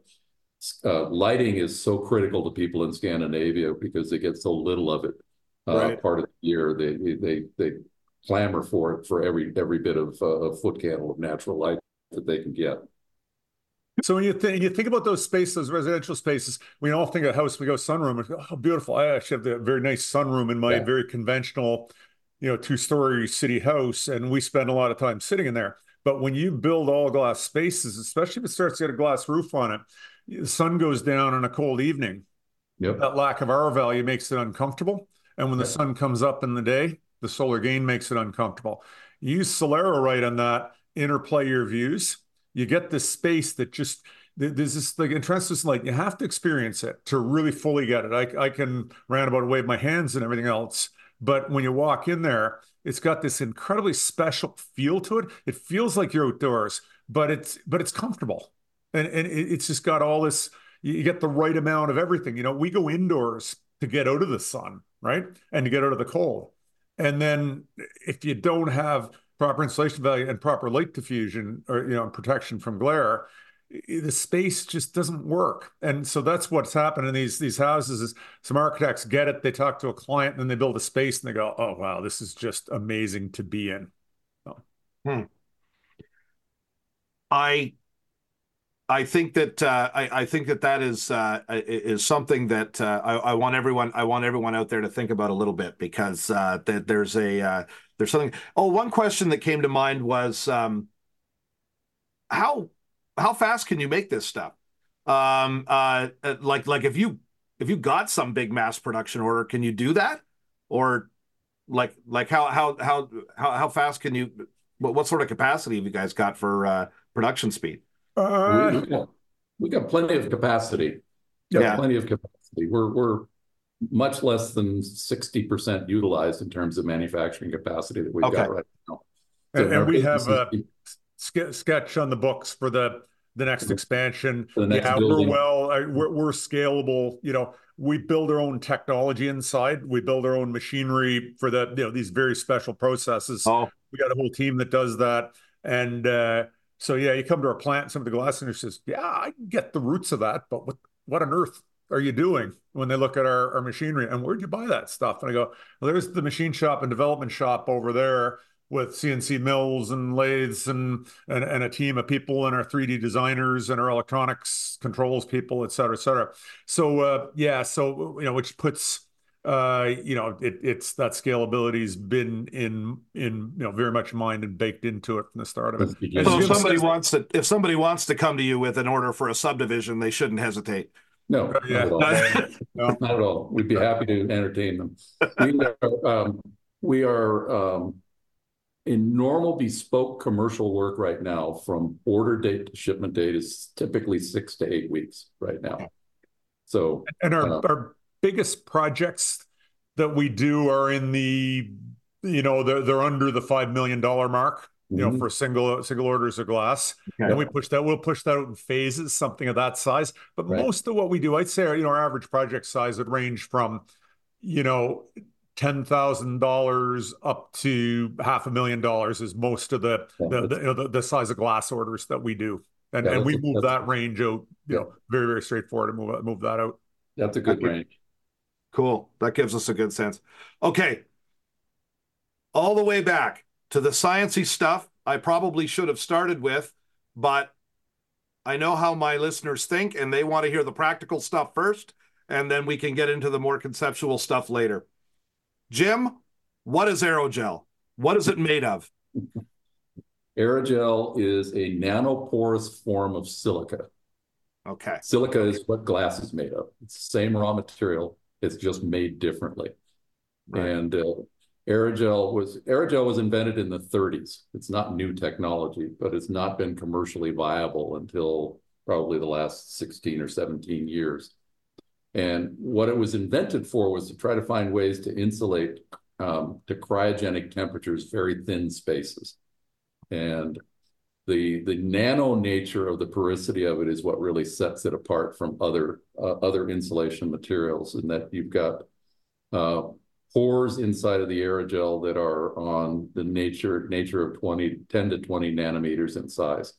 uh, lighting is so critical to people in Scandinavia because they get so little of it uh, right. part of the year. They they they clamor for it for every every bit of, uh, foot candle of natural light that they can get. So when you think you think about those spaces, those residential spaces, we all think of house. We go sunroom. Oh, beautiful! I actually have the very nice sunroom in my yeah. very conventional, you know, two-story city house, and we spend a lot of time sitting in there. But when you build all glass spaces, especially if it starts to get a glass roof on it, the sun goes down on a cold evening. Yep. That lack of R value makes it uncomfortable. And when the sun comes up in the day, the solar gain makes it uncomfortable. use Solera on that, interplay your views. You get this space that just there's this like interest like you have to experience it to really fully get it. I, I can roundabout wave my hands and everything else, but when you walk in there, it's got this incredibly special feel to it. It feels like you're outdoors, but it's but it's comfortable, and and it's just got all this. You get the right amount of everything. You know, we go indoors to get out of the sun, right, and to get out of the cold. And then if you don't have proper insulation value and proper light diffusion or you know protection from glare, the space just doesn't work. And so that's what's happened in these these houses is some architects get it, they talk to a client, and then they build a space and they go, oh wow, this is just amazing to be in. So. Hmm. I I think that uh, I, I, think that that is uh, is something that uh, I, I, want everyone I want everyone out there to think about a little bit because uh, that there's a uh, there's something. Oh, one question that came to mind was um, how how fast can you make this stuff? Um, uh, like like if you if you got some big mass production order, can you do that? Or like like how how how how how fast can you? What, what sort of capacity have you guys got for production speed? Uh, we, got, we got plenty of capacity. Yeah, plenty of capacity. We're we're much less than sixty percent utilized in terms of manufacturing capacity that we've okay. got right now. So and, and we have a sketch on the books for the the next expansion. The next yeah, building. we're well, we're, we're scalable. You know, we build our own technology inside. We build our own machinery for the you know these very special processes. Oh. We got a whole team that does that, and uh, so yeah, you come to our plant, some of the glass industry says, "Yeah, I get the roots of that, but what what on earth are you doing?" When they look at our, our machinery, and where'd you buy that stuff? And I go, "Well, there's the machine shop and development shop over there." With CNC mills and lathes and, and, and a team of people and our 3D designers and our electronics controls people, et cetera, et cetera. So uh, yeah, so you know, which puts uh, you know, it, it's that scalability's been in in you know very much mind and baked into it from the start of it. So if somebody wants to if somebody wants to come to you with an order for a subdivision, they shouldn't hesitate. No, uh, yeah. not, at all. no. not at all. We'd be happy to entertain them. We are, um, we are um, in normal bespoke commercial work right now, from order date to shipment date is typically six to eight weeks right now. So, and our, uh, our biggest projects that we do are in the you know they're, they're under the five million dollar mark you know mm-hmm. for single single orders of glass okay. and we push that we'll push that out in phases something of that size but right. most of what we do i'd say you know our average project size would range from you know ten thousand dollars up to half a million dollars is most of the yeah, the, the, you know, the, the, size of glass orders that we do and yeah, and we move that range out you know very very straightforward to move move that out that's a good range Cool. That gives us a good sense. Okay. All the way back to the sciency stuff I probably should have started with, but I know how my listeners think and they want to hear the practical stuff first, and then we can get into the more conceptual stuff later. Jim, what is aerogel? What is it made of? Aerogel is a nanoporous form of silica. Okay. Silica is what glass is made of. It's the same raw material. It's just made differently. Right. And uh, aerogel was aerogel was invented in the 30s. It's not new technology, but it's not been commercially viable until probably the last 16 or 17 years. And what it was invented for was to try to find ways to insulate um, to cryogenic temperatures very thin spaces. And the the nano nature of the porosity of it is what really sets it apart from other uh, other insulation materials, and that you've got uh, pores inside of the aerogel that are on the nature nature of 20 10 to 20 nanometers in size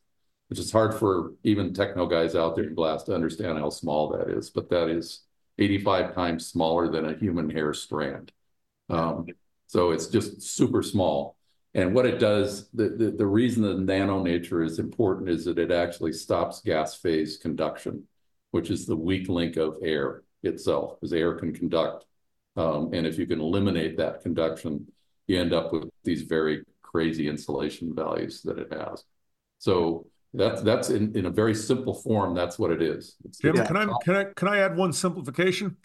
which is hard for even techno guys out there in glass to understand how small that is but that is 85 times smaller than a human hair strand um, so it's just super small and what it does the, the, the reason the nano nature is important is that it actually stops gas phase conduction which is the weak link of air itself because air can conduct um, and if you can eliminate that conduction, you end up with these very crazy insulation values that it has. So that's that's in, in a very simple form. That's what it is. It's, Jim, can I can I can I add one simplification?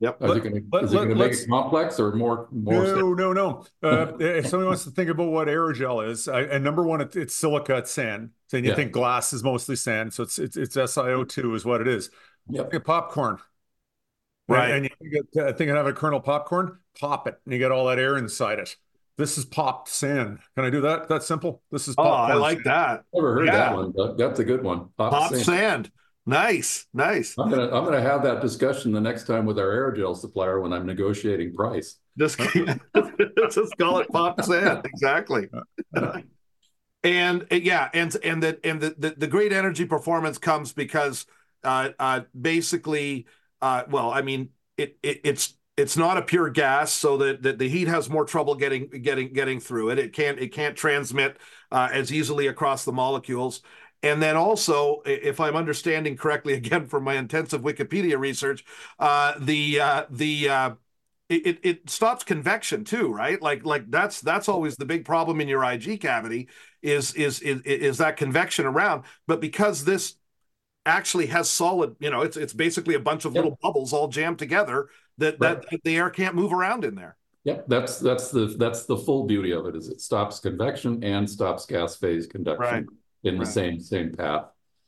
Yep. Is let, it going to make it complex or more? more no, no, no. Uh, if somebody wants to think about what aerogel is, I, and number one, it, it's silica, it's sand. So you yeah. think glass is mostly sand, so it's it's, it's SiO2 is what it is. Yep. Popcorn. Right. And, and you get, I think I have a kernel popcorn, pop it, and you get all that air inside it. This is popped sand. Can I do that? That's simple. This is Oh, I like sand. that. Never heard yeah. that one. That's a good one. Pop, pop sand. sand. Nice, nice. I'm gonna I'm gonna have that discussion the next time with our aerogel supplier when I'm negotiating price. Just, just call it pop sand. Exactly. and yeah, and and that and the, the, the great energy performance comes because uh, uh, basically uh, well, I mean, it, it, it's it's not a pure gas, so that the, the, heat has more trouble getting getting getting through it. It can't it can't transmit uh, as easily across the molecules. And then also, if I'm understanding correctly, again from my intensive Wikipedia research, uh, the uh, the uh, it, it stops convection too, right? Like like that's that's always the big problem in your IG cavity is is is, is that convection around. But because this actually has solid, you know, it's it's basically a bunch of yep. little bubbles all jammed together that, right. that the air can't move around in there. Yep, that's that's the that's the full beauty of it is it stops convection and stops gas phase conduction right. in the same same path.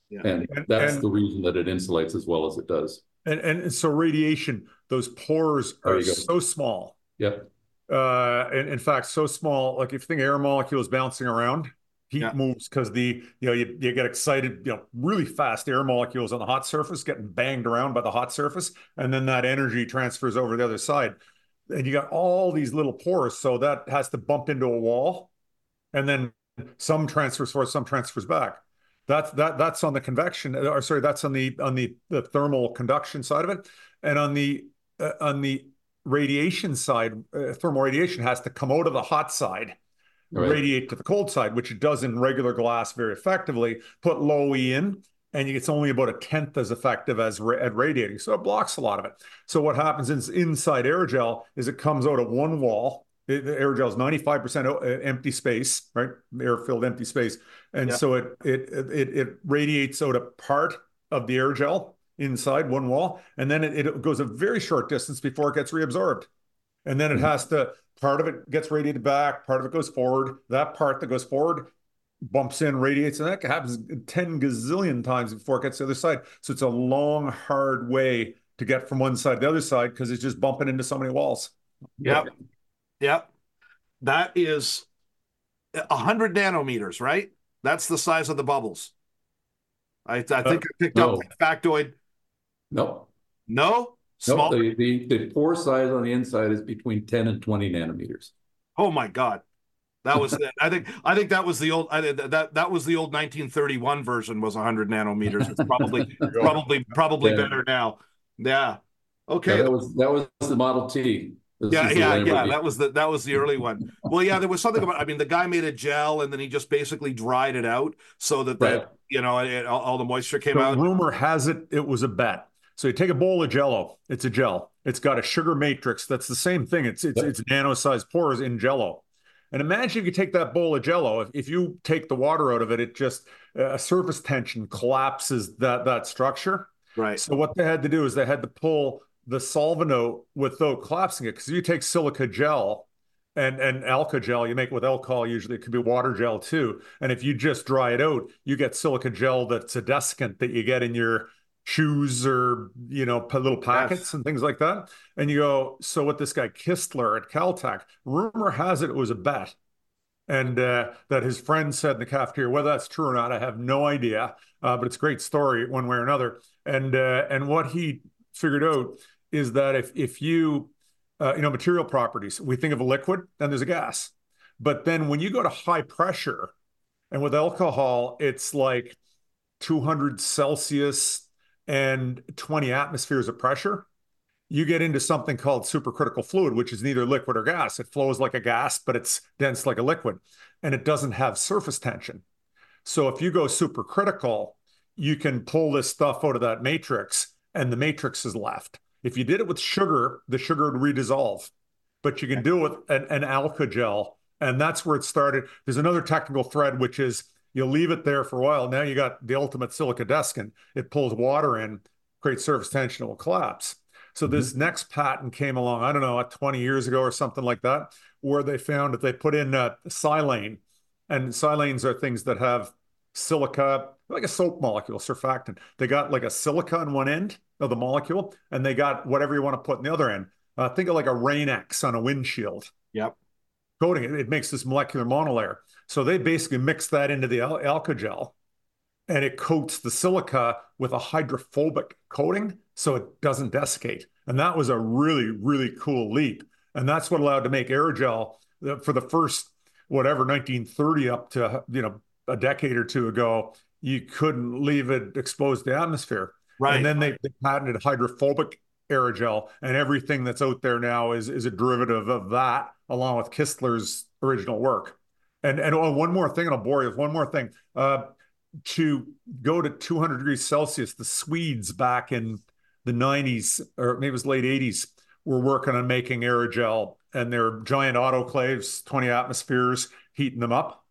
Yeah. And, and that's and, the reason that it insulates as well as it does. And and so radiation, those pores are so small. Yep. Uh, and in fact, so small, like if you think air molecules bouncing around, heat yeah. moves because the you know you, you get excited you know really fast air molecules on the hot surface getting banged around by the hot surface and then that energy transfers over the other side. And you got all these little pores so that has to bump into a wall and then some transfers forward some transfers back. That's that that's on the convection or sorry that's on the on the, the thermal conduction side of it. And on the uh, on the radiation side uh, thermal radiation has to come out of the hot side right. radiate to the cold side, which it does in regular glass very effectively. Put low E in, and it's only about a tenth as effective as at radiating. So it blocks a lot of it. So what happens is inside aerogel is it comes out of one wall. It, the aerogel is 95% uh, empty space, right? Air-filled empty space. And yeah. so it, it it it radiates out a part of the aerogel inside one wall, and then it, it goes a very short distance before it gets reabsorbed. And then it mm-hmm. has to part of it gets radiated back, part of it goes forward. That part that goes forward bumps in, radiates, and that happens 10 gazillion times before it gets to the other side. So it's a long, hard way to get from one side to the other side because it's just bumping into so many walls. Yep. Yep. That is 100 nanometers, right? That's the size of the bubbles. I, I think uh, I picked no. up that factoid. No. No? Small. No, the, the, the pore size on the inside is between 10 and 20 nanometers. Oh my God. That was I think I think that was the old I, that that was the old 1931 version was 100 nanometers. It's probably probably probably yeah. better now. Yeah. Okay. Yeah, that was that was the Model T. This yeah, yeah, yeah. That was the that was the early one. Well, yeah, there was something about. I mean, the guy made a gel and then he just basically dried it out so that right. that you know it, all, all, the moisture came the out. Rumor has it it was a bet. So you take a bowl of Jello. It's a gel. It's got a sugar matrix. That's the same thing. It's it's, it's nano-sized pores in Jello. And imagine if you take that bowl of Jello. If, if you take the water out of it, it just a surface tension collapses that that structure. Right. So what they had to do is they had to pull the solvent out without collapsing it. Because you take silica gel and and alcogel you make with alcohol usually it could be water gel too and if you just dry it out you get silica gel that's a desiccant that you get in your shoes or you know little packets yes. and things like that and you go so what this guy kistler at caltech rumor has it, it was a bet and uh, that his friend said in the cafeteria. Whether that's true or not, I have no idea. Uh, but it's a great story one way or another. And uh, and what he figured out is that if if you uh, you know material properties, we think of a liquid, then there's a gas. But then when you go to high pressure, and with alcohol, it's like 200 Celsius and 20 atmospheres of pressure you get into something called supercritical fluid, which is neither liquid or gas. It flows like a gas, but it's dense like a liquid, and it doesn't have surface tension. So if you go supercritical, you can pull this stuff out of that matrix, and the matrix is left. If you did it with sugar, the sugar would redissolve, but you can do it with an, an alcogel, and that's where it started. There's another technical thread, which is you leave it there for a while. Now you got the ultimate silica desiccant. It pulls water in, creates surface tension, it will collapse. So mm-hmm. this next patent came along, I don't know, 20 years ago or something like that, where they found that they put in uh, silane, and silanes are things that have silica, like a soap molecule, surfactant. They got like a silica on one end of the molecule, and they got whatever you want to put in the other end. Uh, think of like a Rain-X on a windshield. Yep. Coating it, it makes this molecular monolayer. So they basically mix that into the al- alcogel, and it coats the silica with a hydrophobic coating so it doesn't desiccate. And that was a really, really cool leap. And that's what allowed to make aerogel uh, for the first, whatever, 1930 up to, you know, a decade or two ago, you couldn't leave it exposed to atmosphere. Right. And then they, they patented hydrophobic aerogel, and everything that's out there now is, is a derivative of that, along with Kistler's original work. And and oh, one more thing, and I'll bore you with one more thing. Uh, to go to 200 degrees Celsius, the Swedes back in the 90s, or maybe it was late 80s, were working on making aerogel and they're giant autoclaves, 20 atmospheres, heating them up.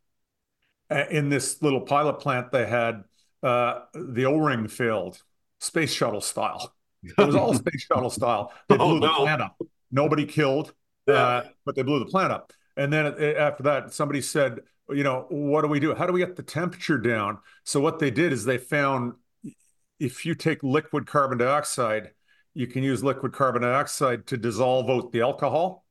In this little pilot plant, they had uh, the O ring filled, space shuttle style. It was all space shuttle style. They blew oh, the plant up. Nobody killed, yeah. uh, but they blew the plant up. And then after that, somebody said, you know, what do we do? How do we get the temperature down? So what they did is they found if you take liquid carbon dioxide, you can use liquid carbon dioxide to dissolve out the alcohol.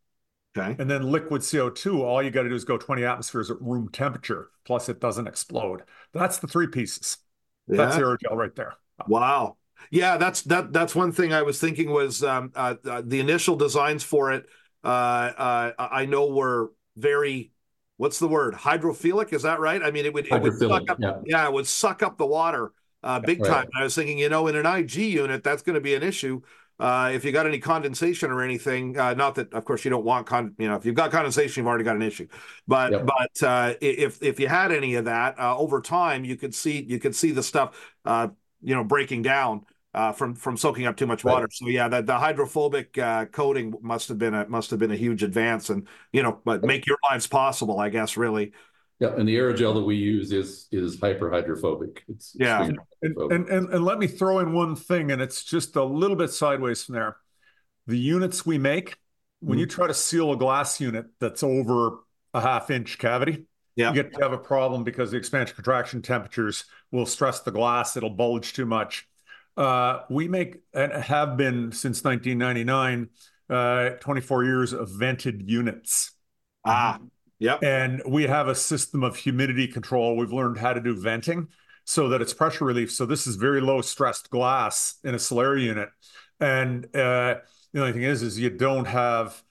Okay. And then liquid CO2, all you got to do is go 20 atmospheres at room temperature, plus it doesn't explode. That's the three pieces. Yeah. That's aerogel right there. Wow. Yeah, that's that. That's one thing I was thinking was um, uh, uh, the initial designs for it. Uh, uh I know were very what's the word hydrophilic is that right i mean it would, it would suck up yeah. yeah. it would suck up the water uh, big right. time. And I was thinking, you know, in an IG unit, that's going to be an issue. Uh, if you got any condensation or anything, uh, not that, of course, you don't want con. You know, if you've got condensation, you've already got an issue. But yep. but uh, if if you had any of that uh, over time, you could see you could see the stuff, uh, you know, breaking down. Uh, from from soaking up too much water. Right. So yeah, the, the hydrophobic uh, coating must have been a must have been a huge advance, and you know, but make your lives possible, I guess, really. Yeah, and the aerogel that we use is is hyperhydrophobic. It's yeah, and, and, and and let me throw in one thing, and it's just a little bit sideways from there. The units we make, when mm-hmm. you try to seal a glass unit that's over a half inch cavity, yeah. you get to have a problem because the expansion contraction temperatures will stress the glass; it'll bulge too much. Uh, we make and have been since 1999, uh, 24 years of vented units. Ah, Yep. And we have a system of humidity control. We've learned how to do venting so that it's pressure relief. So this is very low stressed glass in a Solera unit. And uh, the only thing is, is you don't have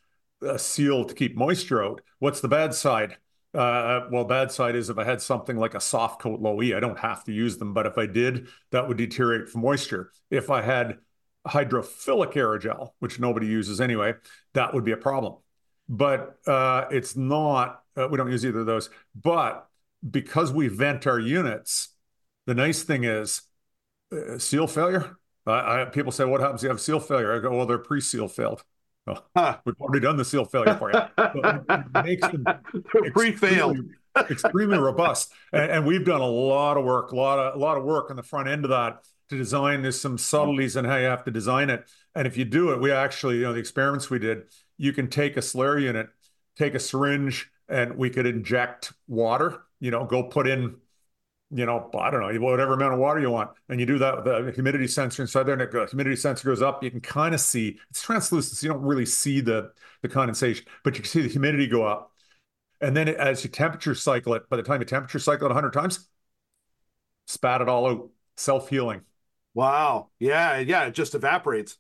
a seal to keep moisture out. What's the bad side? Uh, well, bad side is if I had something like a soft coat low E, I don't have to use them. But if I did, that would deteriorate from moisture. If I had hydrophilic aerogel, which nobody uses anyway, that would be a problem but uh, it's not, uh, we don't use either of those. But because we vent our units, the nice thing is uh, seal failure. I, people say, what happens if you have seal failure? I go, well, they're pre-seal failed. Huh. We've already done the seal failure for you. it makes them pre-failed. extremely robust. And, and, we've done a lot of work, a lot of a lot of work on the front end of that to design. There's some subtleties in how you have to design it. And if you do it, we actually, you know, the experiments we did, you can take a Solera unit, take a syringe, and we could inject water. You know, go put in, you know, I don't know, whatever amount of water you want, and you do that with the humidity sensor inside there, and the humidity sensor goes up. You can kind of see it's translucent, so you don't really see the the condensation, but you can see the humidity go up. And then as you temperature cycle it, by the time you temperature cycle it 100 times, spat it all out, self healing. Wow. Yeah. Yeah. It just evaporates.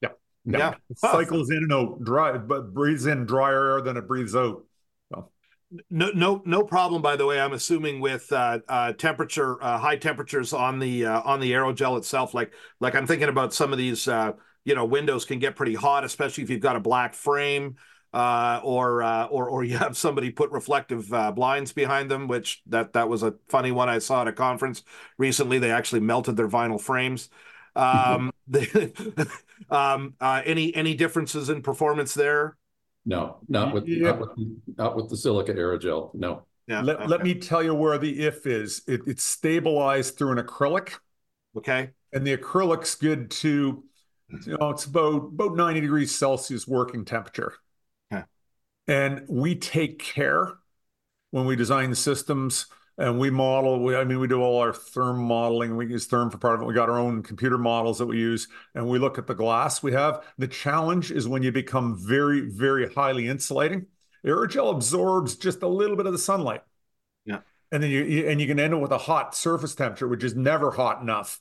Yeah. Yeah. yeah. Cycles in and out, dry, but breathes in drier air than it breathes out. No, no, no problem. By the way, I'm assuming with uh, uh, temperature, uh, high temperatures on the uh, on the aerogel itself. Like, like I'm thinking about some of these. Uh, you know, windows can get pretty hot, especially if you've got a black frame. Uh, or uh, or or you have somebody put reflective uh, blinds behind them, which that that was a funny one I saw at a conference recently. They actually melted their vinyl frames. Um, um, uh, any any differences in performance there? No, not with, yeah. not with not with the silica aerogel. No. Yeah. Let, okay. let me tell you where the if is. It, it's stabilized through an acrylic. Okay. And the acrylic's good to, you know, it's about about 90 degrees Celsius working temperature. Okay. And we take care when we design systems and we model. We, I mean, we do all our therm modeling. We use therm for part of it. We got our own computer models that we use, and we look at the glass we have. The challenge is when you become very, very highly insulating. Aerogel absorbs just a little bit of the sunlight. Yeah. And then you, you and you can end up with a hot surface temperature, which is never hot enough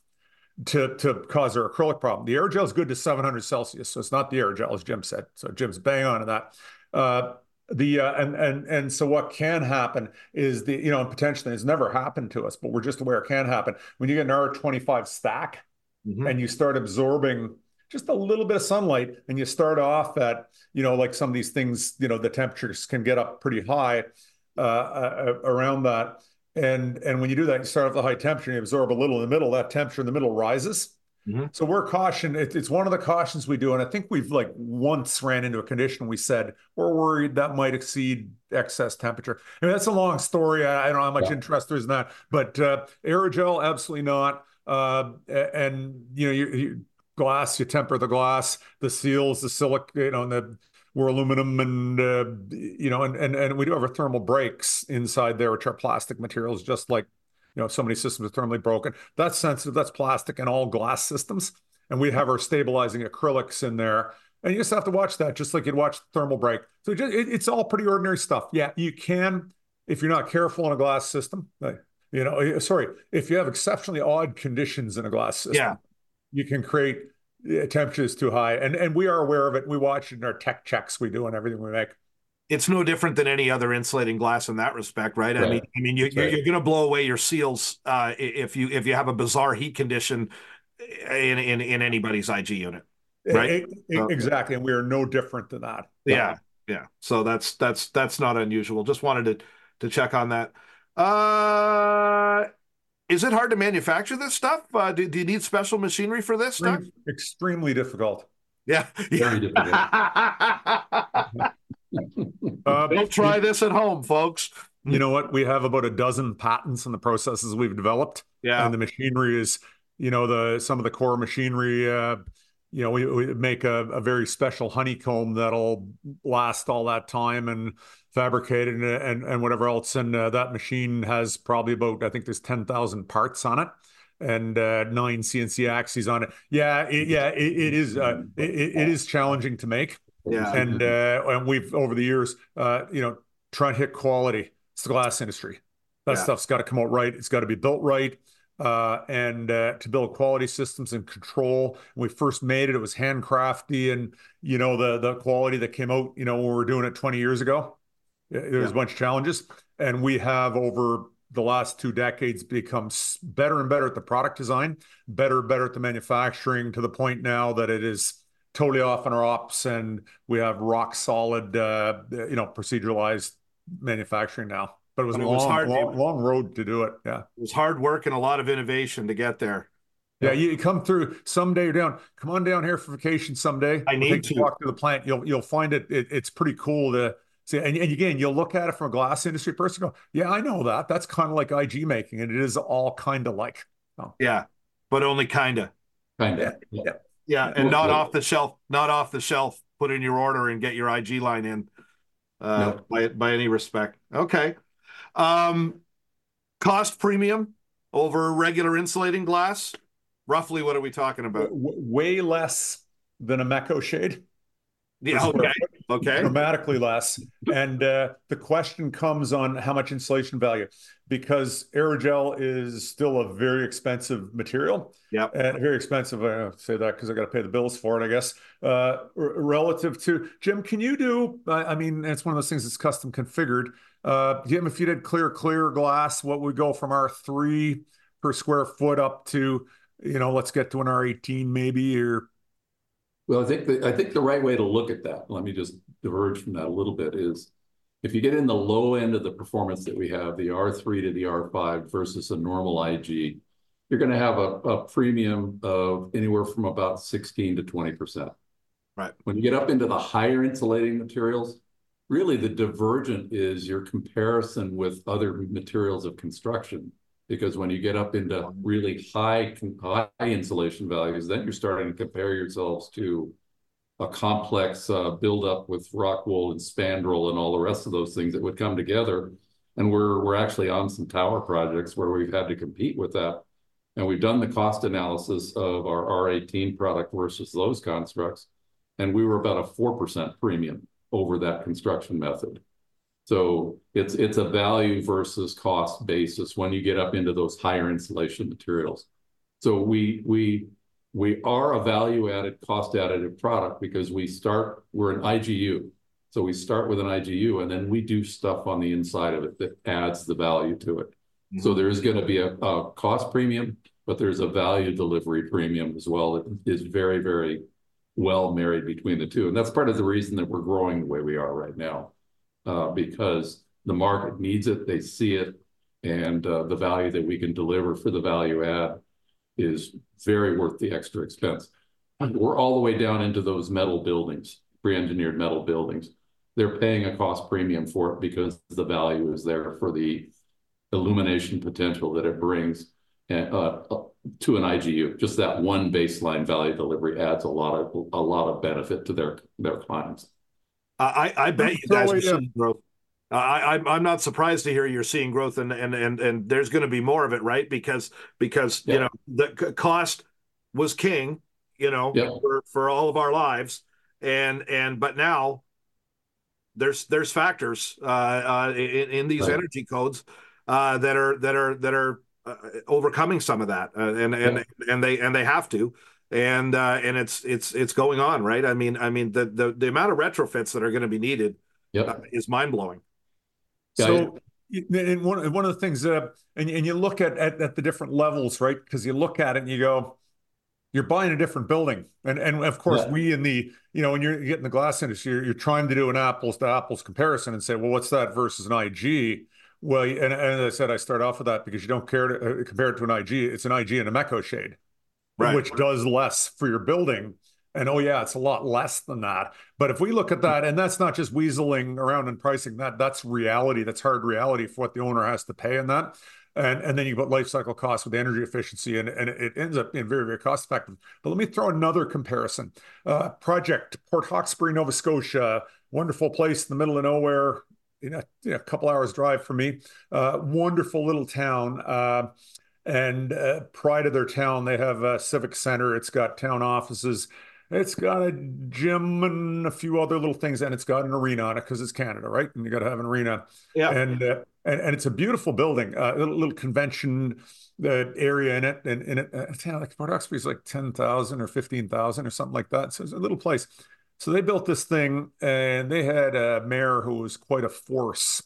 to to cause our acrylic problem. The aerogel is good to 700 Celsius, so it's not the aerogel, as Jim said. So Jim's bang on to that. Uh, the uh, and and and so what can happen is the you know and potentially it's never happened to us, but we're just aware it can happen. When you get an R25 stack mm-hmm. and you start absorbing just a little bit of sunlight and you start off at you know like some of these things you know the temperatures can get up pretty high uh, uh, around that. And and when you do that you start off the high temperature and you absorb a little in the middle that temperature in the middle rises Mm-hmm. So we're cautioned. It, it's one of the cautions we do, and I think we've like once ran into a condition. We said we're worried that might exceed excess temperature. I mean, that's a long story. I, I don't know how much yeah. interest there is in that, but uh, aerogel, absolutely not. Uh, and you know, you, you, glass, you temper the glass, the seals, the silica, you know, and the we're aluminum and uh, you know, and, and and we do have our thermal breaks inside there, which are plastic materials, just like you know, so many systems are thermally broken. That's sensitive. That's plastic and all glass systems. And we have our stabilizing acrylics in there. And you just have to watch that, just like you'd watch thermal break. So it, it's all pretty ordinary stuff. Yeah, you can, if you're not careful in a glass system, like, you know, eh, sorry, if you have exceptionally odd conditions in a glass system, yeah. you can create eh, temperatures too high. And and we are aware of it. We watch it in our tech checks we do and everything we make it's no different than any other insulating glass in that respect, right? right. I mean, I mean, you, are right. going to blow away your seals uh, if you if you have a bizarre heat condition in in, in anybody's IG unit, right? It, it, exactly, and we are no different than that. Yeah, yeah. So that's that's that's not unusual. Just wanted to to check on that. Uh, is it hard to manufacture this stuff? Uh, do, do you need special machinery for this stuff? Extremely difficult. Yeah. Very difficult. uh, Don't try this at home, folks. You know what? We have about a dozen patents on the processes we've developed. Yeah. And the machinery is, you know, the some of the core machinery. Uh, you know, we, we make a, a, very special honeycomb that'll last all that time and fabricated and and, and whatever else. And uh, that machine has probably about I think there's ten thousand parts on it and uh, nine CNC axes on it. Yeah, it, yeah, it, it is. Uh, it, it is challenging to make. Yeah, and uh, and we've over the years, uh, you know, trying to hit quality. It's the glass industry. That yeah. stuff's got to come out right. It's got to be built right. Uh, and uh, to build quality systems and control. When we first made it, it was handcrafty, and you know the the quality that came out. You know when we were doing it 20 years ago, there was yeah. a bunch of challenges, and we have over the last two decades become better and better at the product design, better better at the manufacturing to the point now that it is totally off on our ops and we have rock solid, uh, you know, proceduralized manufacturing now. But it was, a long, long, long road to do it. Yeah. It was hard work and a lot of innovation to get there. Yeah, you come through someday. You're down. Come on down here for vacation someday. I need to walk to the plant. You'll you'll find it, it. It's pretty cool to See, and, and again, you'll look at it from a glass industry person, go, yeah, I know that. That's kind of like IG making, and it is all kind of like. Oh. Yeah, but only kind of. Kind of. Yeah. yeah. Yeah. and not off the shelf. Not off the shelf. Put in your order and get your IG line in. Uh, no. by by any respect. Okay. Um, cost premium over regular insulating glass. Roughly, what are we talking about? W- way less than a Mecho shade. Yeah. Okay. Okay. dramatically less. And uh, the question comes on how much insulation value, because aerogel is still a very expensive material. Yeah. And very expensive. I say that because I got to pay the bills for it, I guess. Uh, relative to Jim, can you do? I mean, it's one of those things that's custom configured. Uh, Jim, if you did clear clear glass, what would go from R three per square foot up to, you know, let's get to an R eighteen maybe or well, I think the, I think the right way to look at that, let me just diverge from that a little bit, is if you get in the low end of the performance that we have, the R3 to the R5 versus a normal IG, you're going to have a, a premium of anywhere from about 16 to 20%. Right. When you get up into the higher insulating materials, really the divergent is your comparison with other materials of construction. Because when you get up into really high, high insulation values, then you're starting to compare yourselves to a complex uh, buildup with rock wool and spandrel and all the rest of those things that would come together. And we're we're actually on some tower projects where we've had to compete with that. And we've done the cost analysis of our R18 product versus those constructs, and we were about a 4% premium over that construction method. So it's it's a value versus cost basis when you get up into those higher insulation materials. So we we we are a value-added, cost-additive product because we start, we're an IGU. So we start with an IGU, and then we do stuff on the inside of it that adds the value to it. So mm-hmm. there is going to be a cost premium, but there's a value delivery premium as well that is very, very well married between the two. And that's part of the reason that we're growing the way we are right now, because the market needs it, they see it, and uh, the value that we can deliver for the value add is very worth the extra expense. We're all the way down into those metal buildings, pre-engineered metal buildings. They're paying a cost premium for it because the value is there for the illumination potential that it brings uh, to an IGU. Just that one baseline value delivery adds a lot of benefit to their clients. I, I bet you guys are seeing growth. I, I'm not surprised to hear you're seeing growth, and and and and there's going to be more of it, right? Because because yeah. you know the cost was king, you know, yeah. for for all of our lives, and and but now there's there's factors uh, uh, in, in these right. energy codes uh, that are that are that are uh, overcoming some of that, uh, and and yeah. and they and they have to and uh, and it's it's it's going on, right? I mean, I mean the the, the amount of retrofits that are going to be needed yep. uh, is mind blowing. So, and one, one of the things, that, and, and you look at, at, at the different levels, right? Because you look at it and you go, you're buying a different building. And, and of course, yeah. we in the, you know, when you're getting the glass industry, you're, you're trying to do an apples to apples comparison and say, well, what's that versus an IG? Well, and, and as I said, I start off with that because you don't care to uh, compare it to an IG. It's an IG and a Mecho shade, right. which does less for your building. And oh yeah, it's a lot less than that. But if we look at that, and that's not just weaseling around and pricing that, that's reality. That's hard reality for what the owner has to pay in that. And, and then you put life cycle costs with energy efficiency, and, and it ends up being very, very cost effective. But let me throw another comparison. Uh, project Port Hawkesbury, Nova Scotia, wonderful place in the middle of nowhere, you know, a couple hours drive for me. Uh, wonderful little town. Uh, and uh, pride of their town, they have a civic center. It's got town offices. It's got a gym and a few other little things, and it's got an arena on it because it's Canada, right? And you got to have an arena. Yeah. And uh, and, and it's a beautiful building, uh, a little, little convention uh, area in it, and, and it, uh, like Port Hawkesbury is like ten thousand or fifteen thousand or something like that. So it's a little place. So they built this thing, and they had a mayor who was quite a force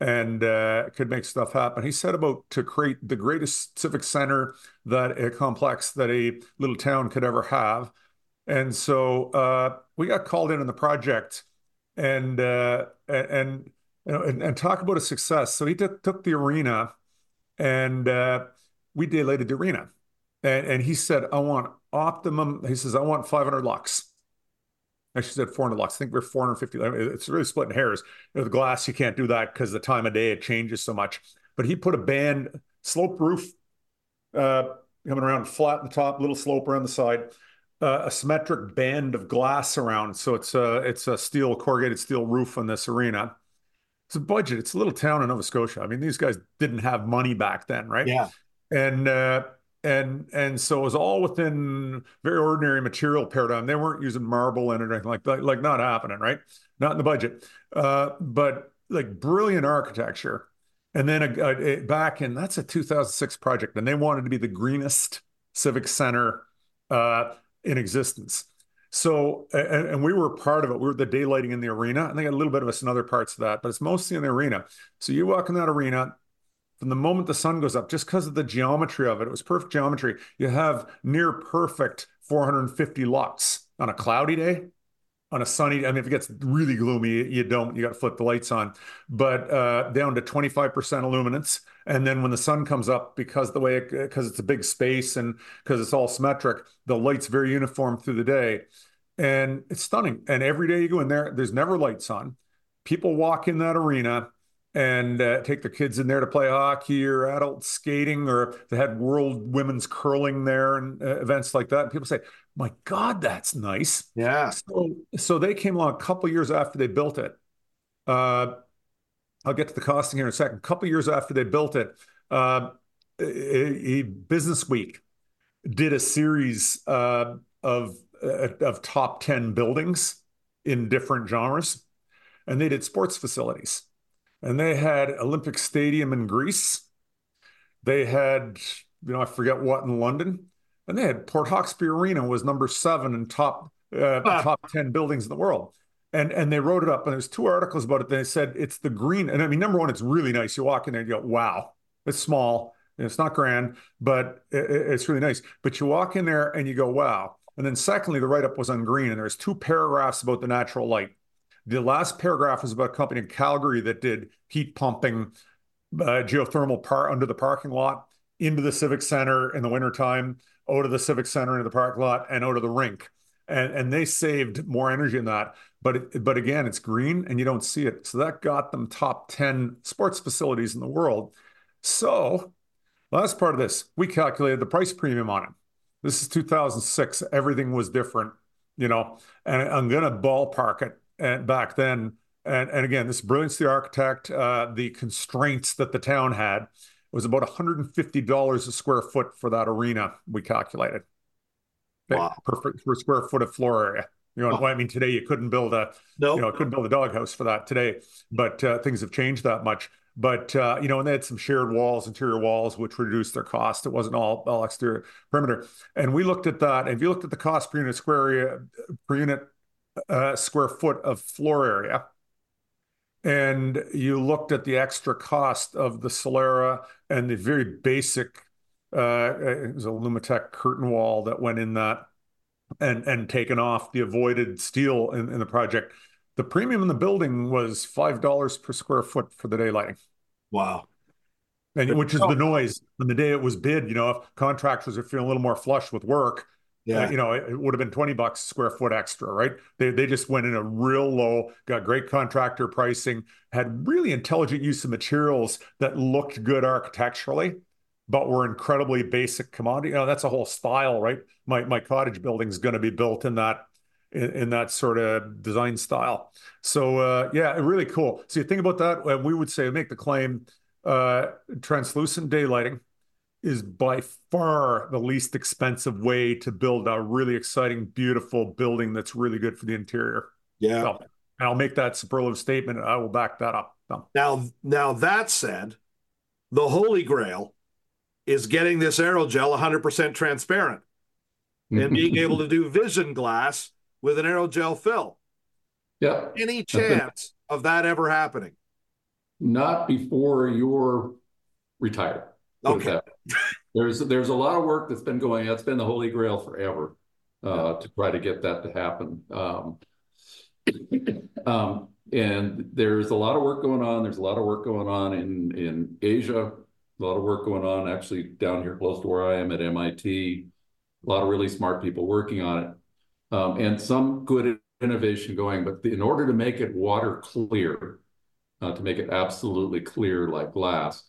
and uh, could make stuff happen. He set about to create the greatest civic center that a complex that a little town could ever have. And so uh, we got called in on the project and uh, and, and, and talk about a success. So he took took the arena and uh, we daylighted the arena. And, and he said, I want optimum. He says, I want 500 lux. And she said 400 lux. I think we're 450. It's really splitting hairs. You know, the glass, you can't do that because the time of day it changes so much. But he put a band slope roof uh, coming around flat in the top, little slope around the side uh, a symmetric band of glass around. So it's a it's a steel corrugated steel roof on this arena. It's a budget. It's a little town in Nova Scotia. I mean, these guys didn't have money back then, right? Yeah. And uh, and and so it was all within very ordinary material paradigm. They weren't using marble in it or anything like that, like not happening, right? Not in the budget. Uh, but like brilliant architecture. And then a, a, a, back in that's a 2006 project, and they wanted to be the greenest civic center uh, in existence. So, and, and, we were part of it. We were the daylighting in the arena, and they got a little bit of us in other parts of that, but it's mostly in the arena. So you walk in that arena, from the moment the sun goes up, just because of the geometry of it, it was perfect geometry. You have near perfect 450 lux on a cloudy day. On a sunny, I mean, if it gets really gloomy, you don't, you got to flip the lights on, but uh, down to 25% illuminance. And then when the sun comes up, because the way, because it, it's a big space and because it's all symmetric, the light's very uniform through the day. And it's stunning. And every day you go in there, there's never lights on. People walk in that arena and uh, take their kids in there to play hockey or adult skating, or they had world women's curling there and uh, events like that. And people say, "My God, that's nice." Yeah. So, so they came along a couple years after they built it. Uh, I'll get to the costing here in a second. A couple years after they built it, uh, a, a, Business Week did a series uh, of uh, of top ten buildings in different genres, and they did sports facilities and they had Olympic Stadium in Greece. They had, you know, I forget what in London, and they had Port Hawkesbury Arena was number seven in top uh, ah. top ten buildings in the world. And and they wrote it up, and there's two articles about it. They said it's the green, and I mean, number one, it's really nice. You walk in there, and you go, wow, it's small, and it's not grand, but it, it's really nice. But you walk in there, and you go, wow. And then secondly, the write up was on green, and there's two paragraphs about the natural light. The last paragraph was about a company in Calgary that did heat pumping uh, geothermal par- under the parking lot into the civic center in the wintertime, out of the civic center into the parking lot, and out of the rink. And, and they saved more energy in that. But it, but again, it's green and you don't see it. So that got them top 10 sports facilities in the world. So last part of this, we calculated the price premium on it. This is 2006. Everything was different, you know, and I'm going to ballpark it and back then. And, and again, this brilliance the architect, uh, the constraints that the town had was about $150 a square foot for that arena. We calculated wow. per, per square foot of floor area. You know, oh. I mean, today you couldn't build a, nope. you know, couldn't build a doghouse for that today, but uh, things have changed that much. But uh, you know, and they had some shared walls, interior walls, which reduced their cost. It wasn't all all exterior perimeter. And we looked at that. And if you looked at the cost per unit square area per unit uh, square foot of floor area, and you looked at the extra cost of the Solera and the very basic, uh, it was a Lumitec curtain wall that went in that, and and taken off the avoided steel in, in the project. The premium in the building was five dollars per square foot for the day lighting. Wow. And which is the noise. On the day it was bid, you know, if contractors are feeling a little more flush with work, yeah. Uh, you know, it, it, would have been 20 bucks square foot extra, right? They, they just went in a real low, got great contractor pricing, had really intelligent use of materials that looked good architecturally, but were incredibly basic commodity. You know, that's a whole style, right? My, my cottage building is going to be built in that in, in, that sort of design style. So uh, yeah, really cool. So you think about that, and we would say make the claim uh, translucent daylighting is by far the least expensive way to build a really exciting, beautiful building that's really good for the interior. Yeah. So, and I'll make that superlative statement and I will back that up. So. Now, now that said, the holy grail is getting this aerogel 100% transparent and being able to do vision glass with an aerogel fill. Yeah. Any chance of that ever happening? Not before you're retired. Okay. There's there's a lot of work that's been going. That's been the holy grail forever uh, to try to get that to happen. Um, um, and there's a lot of work going on. There's a lot of work going on in in Asia. A lot of work going on actually down here close to where I am at MIT. A lot of really smart people working on it, um, and some good innovation going. But in order to make it water clear, uh, to make it absolutely clear like glass,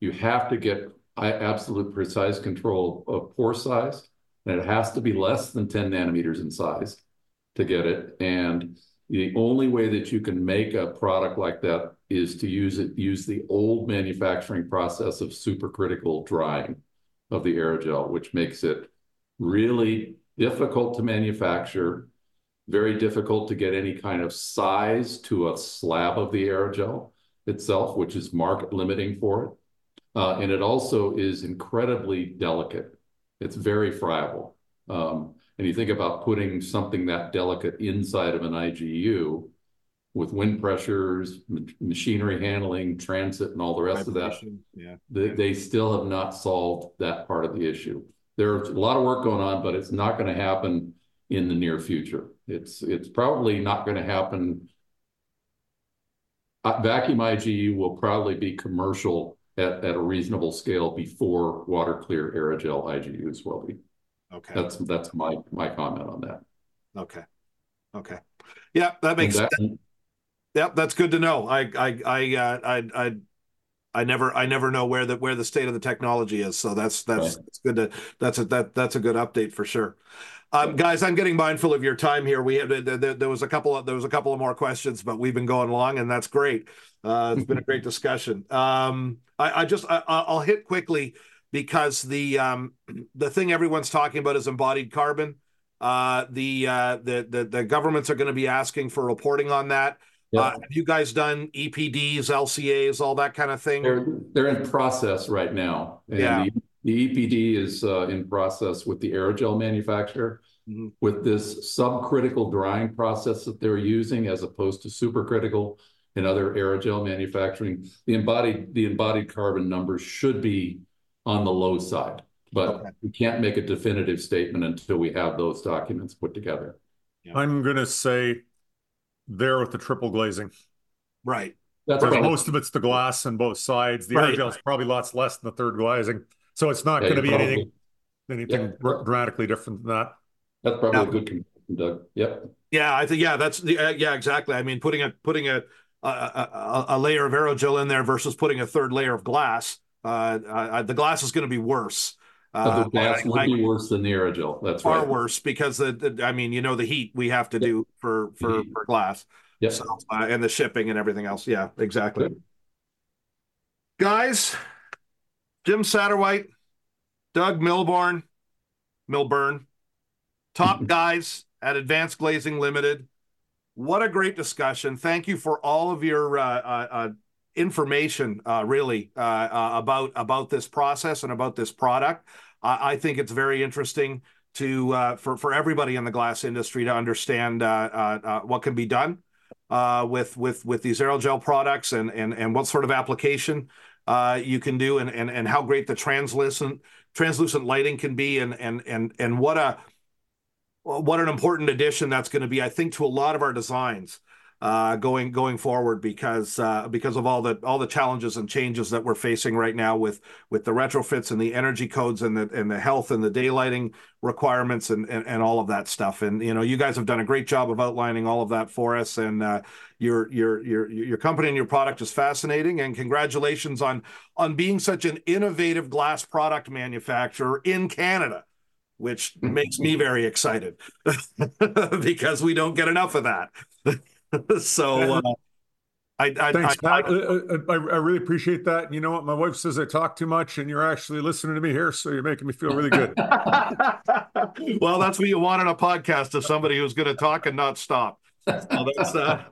you have to get absolute precise control of pore size, and it has to be less than 10 nanometers in size to get it. And the only way that you can make a product like that is to use it use the old manufacturing process of supercritical drying. of the aerogel, which makes it really difficult to manufacture, very difficult to get any kind of size to a slab of the aerogel itself, which is market limiting for it. Uh, and it also is incredibly delicate. It's very friable. Um, and you think about putting something that delicate inside of an IGU with wind pressures, machinery handling, transit, and all the rest of that. Yeah. They, they still have not solved that part of the issue. There's a lot of work going on, but it's not going to happen in the near future. It's it's probably not going to happen. Uh, vacuum IGU will probably be commercial at, at a reasonable scale before water clear aerogel IGUs will be. Okay. That's that's my my comment on that. Okay. Okay. Yeah, that makes sense. Yeah, that's good to know. I I I uh, I I I never I never know where the where the state of the technology is. So that's that's, right. that's good to that's a that that's a good update for sure. Um, guys, I'm getting mindful of your time here. We had there, there was a couple of there was a couple of more questions, but we've been going long, and that's great. Uh, it's been a great discussion. Um, I, I, just I, will hit quickly because the um, the thing everyone's talking about is embodied carbon. Uh, the, uh, the the the governments are going to be asking for reporting on that. Uh, have you guys done EPDs, LCAs, all that kind of thing? They're they're in process right now. And yeah. The, the EPD is uh, in process with the aerogel manufacturer mm-hmm. with this subcritical drying process that they're using as opposed to supercritical in other aerogel manufacturing. The embodied the embodied carbon numbers should be on the low side, but okay. we can't make a definitive statement until we have those documents put together. Yeah. I'm going to say there with the triple glazing. Right. That's right. most of it's the glass on both sides. The right. aerogel is probably lots less than the third glazing. So it's not yeah, going to be probably, anything anything yeah. dramatically different than that. That's probably a good comparison, Doug. Yep. Yeah, I think yeah, that's the uh, yeah exactly. I mean, putting a putting a a, a a, layer of aerogel in there versus putting a third layer of glass. Uh, uh, the glass is going to be worse. Uh, the glass would be worse than the aerogel. That's far right. worse because the, the, I mean, you know, the heat we have to yep. do for for for glass. Yeah. So, uh, and the shipping and everything else. Yeah, exactly. Good. Guys, Jim Satterwhite, Doug Milburn, Milburn, top guys at Advanced Glazing Limited. What a great discussion. Thank you for all of your uh, uh, uh information, uh, really, uh, about, about this process and about this product. I think it's very interesting to for, for everybody in the glass industry to understand what can be done with, with, with these aerogel products and, and, and what sort of application you can do and, and, and how great the translucent translucent lighting can be and and and and what a what an important addition that's going to be i think to a lot of our designs uh, going going forward because uh, because of all the all the challenges and changes that we're facing right now with with the retrofits and the energy codes and the and the health and the daylighting requirements and, and and all of that stuff. And you know you guys have done a great job of outlining all of that for us. And uh, your your your your company and your product is fascinating. And congratulations on on being such an innovative glass product manufacturer in Canada which makes me very excited because we don't get enough of that so uh, I, I, Thanks, I, Pat. I, I, I, really appreciate that. You know what? My wife says I talk too much, and you're actually listening to me here, so you're making me feel really good. well, that's what you want in a podcast of somebody who's going to talk and not stop. So uh,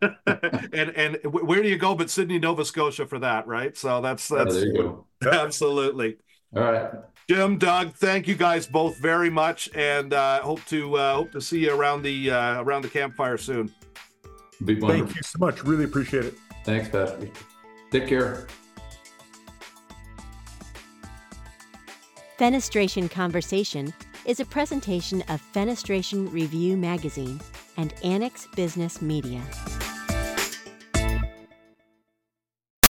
and and where do you go but Sydney, Nova Scotia for that, right? So that's that's oh, absolutely. All right. Jim, Doug, thank you guys both very much, and uh, hope to uh, hope to see you around the uh, around the campfire soon. Thank you so much. Really appreciate it. Thanks, Patrick. Take care. Fenestration Conversation is a presentation of Fenestration Review Magazine and Annex Business Media.